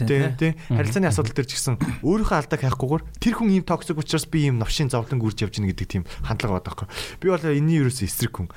dependent тий. Харилцааны асуудал төр ч гэсэн өөрийнхөө алдааг хайхгүйгээр тэр хүн ийм токсик учраас би ийм навшин зовлон гүрж явж гин гэдэг тийм хандлага байдаг байхгүй. Би бол энэний ерөөсөө эсрэг хүн.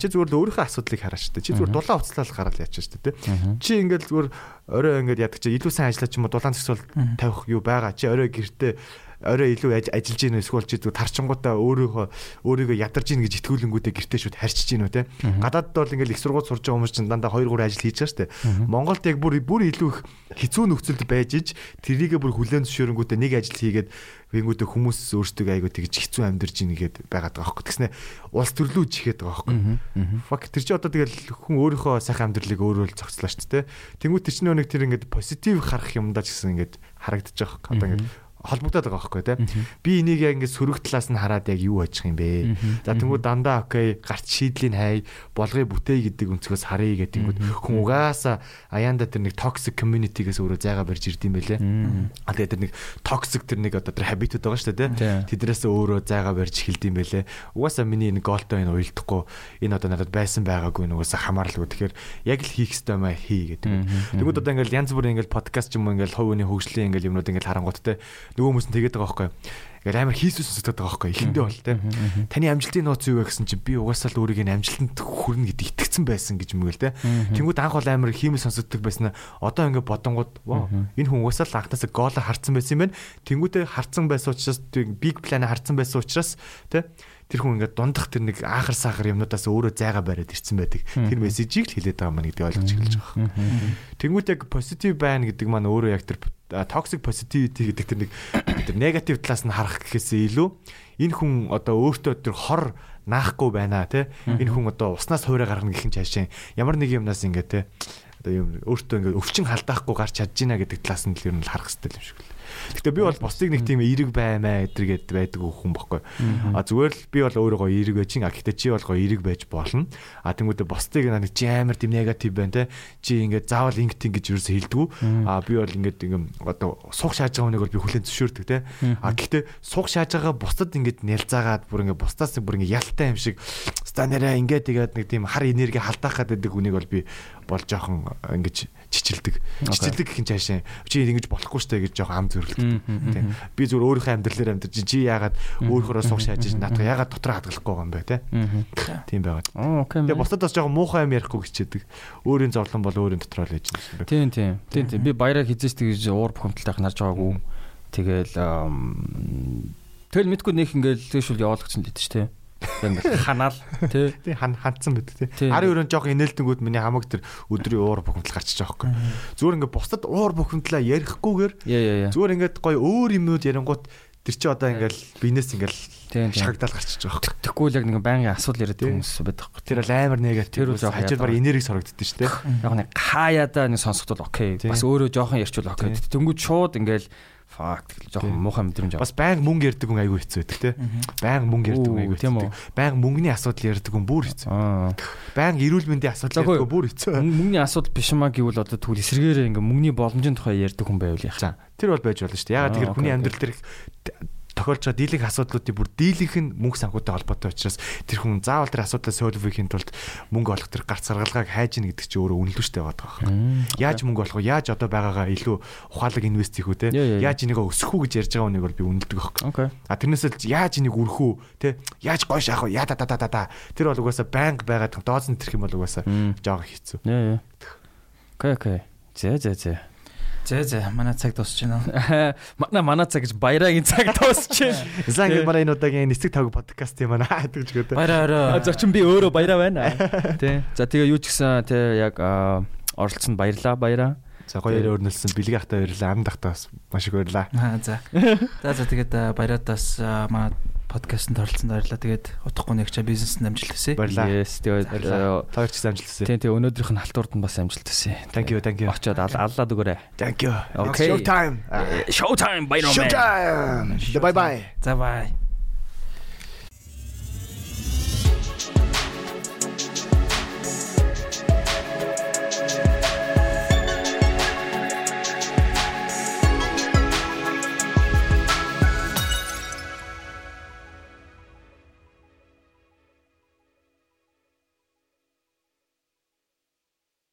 Чи зүгээр л өөрийнхөө асуудлыг хараач та. Чи зүгээр дулаан уцлал гараад яач та тий. Чи ингээл зүгээр орой ингээд ядаг чи илүү сайн ажиллаж юм уу? Дулаан зөксөл тавих юу байгаа. Чи? Орой гэртээ орой илүү аж- ажиллаж гин эсвэл чи тарчингуудаа өөрийнхөө өөрийгөө ядарч гин гэж итгүүлэнгүүтээ гэртээ шүүд харьчиж гин үү те? Гадаадд бол ингээл их сургууль сурж байгаа хүмүүс чинь дандаа 2 3 ажил хийж байгаа штэ Монголд яг бүр бүр илүү их хэцүү нөхцөлд байж иж тэрийгэ бүр хүлэн зөвшөөрөнгүүтээ нэг ажил хийгээд вингүүдээ хүмүүс өөрсдөө айгуу тэгж хэцүү амьдарч гин гээд байгаад байгаа хөөхгүй. Тэгснэ улс төрлөө чихээд байгаа хөөхгүй. Фак тэр чи одоо тэгэл хүн өөрийнхөө сайхан амьдралыг өөрөө л зохицлоо штэ те? Тэнгуү тэр чинь нэг тэр ингээд позитив харах юмдаа ч гэсэн ингээд харагдаж байгаа хөөхгүй. Одоо ингээд холбогдоод байгаа байхгүй те. Би энийг яг ингээд сөрөг талаас нь хараад яг юу ажих юм бэ? За тэнгуү дандаа окей гарч шийдлийн хай болгоё бүтээе гэдэг өнцгөөс харъя гэдэг тэнгуү хүн угаасаа аяанда тэр нэг токсик community-гээс өөрөө зайгаа барьж ирд юм байлээ а тэгээд тэр нэг токсик тэр нэг одоо тэр habit байгаа шүү дээ Тий. тэдрээс өөрөө зайгаа барьж эхэлд юм байлээ. Угаасаа миний энэ голтой энэ уйлдахгүй энэ одоо надад байсан байгаагүй энэ угаасаа хамаарлаггүй тэгэхээр яг л хийх ёстой маа хий гэдэг. Тэгвэл одоо ингээд янз бүрийн ингээд подкаст ч юм уу ингээд хүний хөгжлийн ингээд юмнууд ингээд харангуут те нөгөө хүмүүс нь тэгээд байгаа байхгүй Ингээл амар хийсүс сонсогдоод байгаа байхгүй эхэндээ бол те. Таны амжилтын нууц юу вэ гэсэн чинь би угаасаа л өөрийг нь амжилтанд хүрнэ гэдэг итгэцэн байсан гэж гээл те. Тэнгууд анх бол амар хиймэл сонсогддог байсан. Одоо ингээд бодонгууд энэ хүн угаасаа л анхнаасаа гол харцсан байсан юм байна. Тэнгуудээ харцсан байсан учраас биг план харцсан байсан учраас те тэр хүн ингээд дундах тэр нэг аахар сахар юмнуудаас өөрөө зайгаа бариад ирсэн байдаг. Тэр мессежийг л хэлээд байгаа маань гэдэг ойлгож эхэлж байгаа. Тэнгүүд яг positive байна гэдэг маань өөрөө яг тэр toxic positivity гэдэг тэр нэг тэр негатив талаас нь харах гэхээсээ илүү энэ хүн одоо өөртөө тэр хор наахгүй байна те энэ хүн одоо уснаас хуурай гаргана гэх юм чаашаа ямар нэг юмнаас ингээд те одоо юм өөртөө ингээд өвчин халдаахгүй гарч чадж гинэ гэдэг талаас нь л ер нь харах хэрэгтэй юм шиг л. Гэтэ би бол бусдыг нэг тийм эерэг баймаа эдэргээд байдаг хүн бохгүй. А зүгээр л би бол өөрөө гоё эерэг байж ин а гэтээ чи бол гоё эерэг байж болно. А тэнгуүдээ бусдыг нэг чи амар тийм негатив байна те. Чи ингээд заавал ингэт ингэж юусэн хэлдэггүй. А би бол ингээд ингээм одоо суух шааж байгаа хүнийг бол би хүлэн зөвшөөрдөг те. А гэтээ суух шааж байгаа бусдад ингээд нялзаагаад бүр ингээд бусдаас бүр ингээд ялтай юм шиг станараа ингээд тэгээд нэг тийм хар энерги халдаах гэдэг хүнийг бол би бол жоохон ингэж чичилдэг. Чичилдэг гэх юм цаашаа чи ингэж болохгүй штэ гэж жоохон ам зөрлөлт. Тийм. Би зүгээр өөрийнхөө амьдралаар амьдарч чи яагаад өөрөөрөө суух шааж наатах яагаад дотор хадгалахгүй байгаа юм бэ те. Тийм байгаад. Тэгээ бусдад бас жоохон муухай юм ярихгүй гэчээдэг. Өөрийн зовлон бол өөрийн дотор л байж байна. Тийм тийм. Тийм тийм. Би баяраа хизээч тэгж уур бухимдалтай харж байгаагүй. Тэгэл тэгэл мэдгүй нөх ингээл тэгшүүл явуулчихсан л дээ дээ. Ингээл ханаал тий. Тий хан хандсан байдаг тий. Тий. Арын өрөөнд жоох инээлтэнгүүд миний хамаг тэр өдрийн уур бухимдал гарчиж байгаа байхгүй. Зүгээр ингээд бусдад уур бухимдлаа ярихгүйгээр зүгээр ингээд гоё өөр юмнууд ярингууд тэр чи одоо ингээл бинес ингээл шагдаал гарчиж байгаа байхгүй. Тэгэхгүй л яг нэг байнгын асуудал яриад хүмүүс байдаг байхгүй. Тэр бол амар негатив. Тэр бол хажууд баг энерги сорогддөө шүү дээ. Яг нэг хаяада нэг сонсохдол окей. Бас өөрөө жоохон ярьчвал окей. Тэнгүүд шууд ингээл фак жоохон муухай мэдрэмж авах. Бас баян мөнгө ярьдаг хүн айгүй хэцүү байдаг тий. Баян мөнгө ярьдаг хүн айгүй тийм үү? хэцүү. Баян мөнгөний асуудал ярьдаг хүн бүр хэцүү. Баян эрүүл мэндийн асуудал ярьдаг хүн бүр хэцүү. Мөнгө- Мөнгөний асуудал биш маа гэвэл одоо тэгвэл эсрэгээрээ ингээ мөнгөний боломжийн тухай ярьдаг хүн байвал яах. За тэр бол байж болно шүү дээ. Ягаад Аа, тэгэхээр хүний амьдрал дээр тохиолж байгаа дийлэнх асуудлуудын бүр дийлэнх нь мөнгө санхүүтэй холбоотой учраас тэр хүн заавал тэр асуудлаа сольвхийн тулд мөнгө олох тэр гарц саргалгааг хайж ийн гэдэг чинь өөрөө үнэлвэ штэ байгаа байхгүй. Яаж мөнгө олох вэ? Яаж одоо байгаагаа илүү ухаалаг инвест хийх үү те? Яа, яа, яа. Яаж энийг өсгөх үү гэж ярьж байгаа хүнийг бол би үнэлдэг байхгүй. А тэрнээс л яаж энийг өрөх үү те? Яаж гоё шаах вэ? Яа да да да да. Тэр бол угаасаа банк байгаад дооц нь тэрх юм бол угаасаа Мм. жоог хэцүү. Окей окей. Зэ зэ зэ. Зэ зэ манай цаг дуусч байна. Манай манай цаг гэж баярагийн цаг дуусч байна. За ингээд манай энэ удаагийн нэстэг тавг подкаст юм аа гэдэг ч гэдэг. Баяраа зочин би өөрөө баяраа байна. Тий. За тэгээ юу ч гэсэн тий яг оролцсонд баярлаа баяраа. За гоё өрнөлсөн бэлэг ахтай баярлаа. Амд ахтай бас маш их баярлаа. Аа за. За за тэгээд баяратаас манай подкастт оролцсонд баярлаа. Тэгээд утгагүй нэг ча бизнест амжилт хүсье. Yes тэгээ Баярлаа. Таарч амжилт хүсье. тий тэгээ өнөөдрийнх нь халтурд нь бас амжилт хүсье. Thank you, thank you. Очоод ал- аллаад өгөөрэй. Thank you. Okay. Show time. Showtime баяраа. Show time. Bye bye. За бай.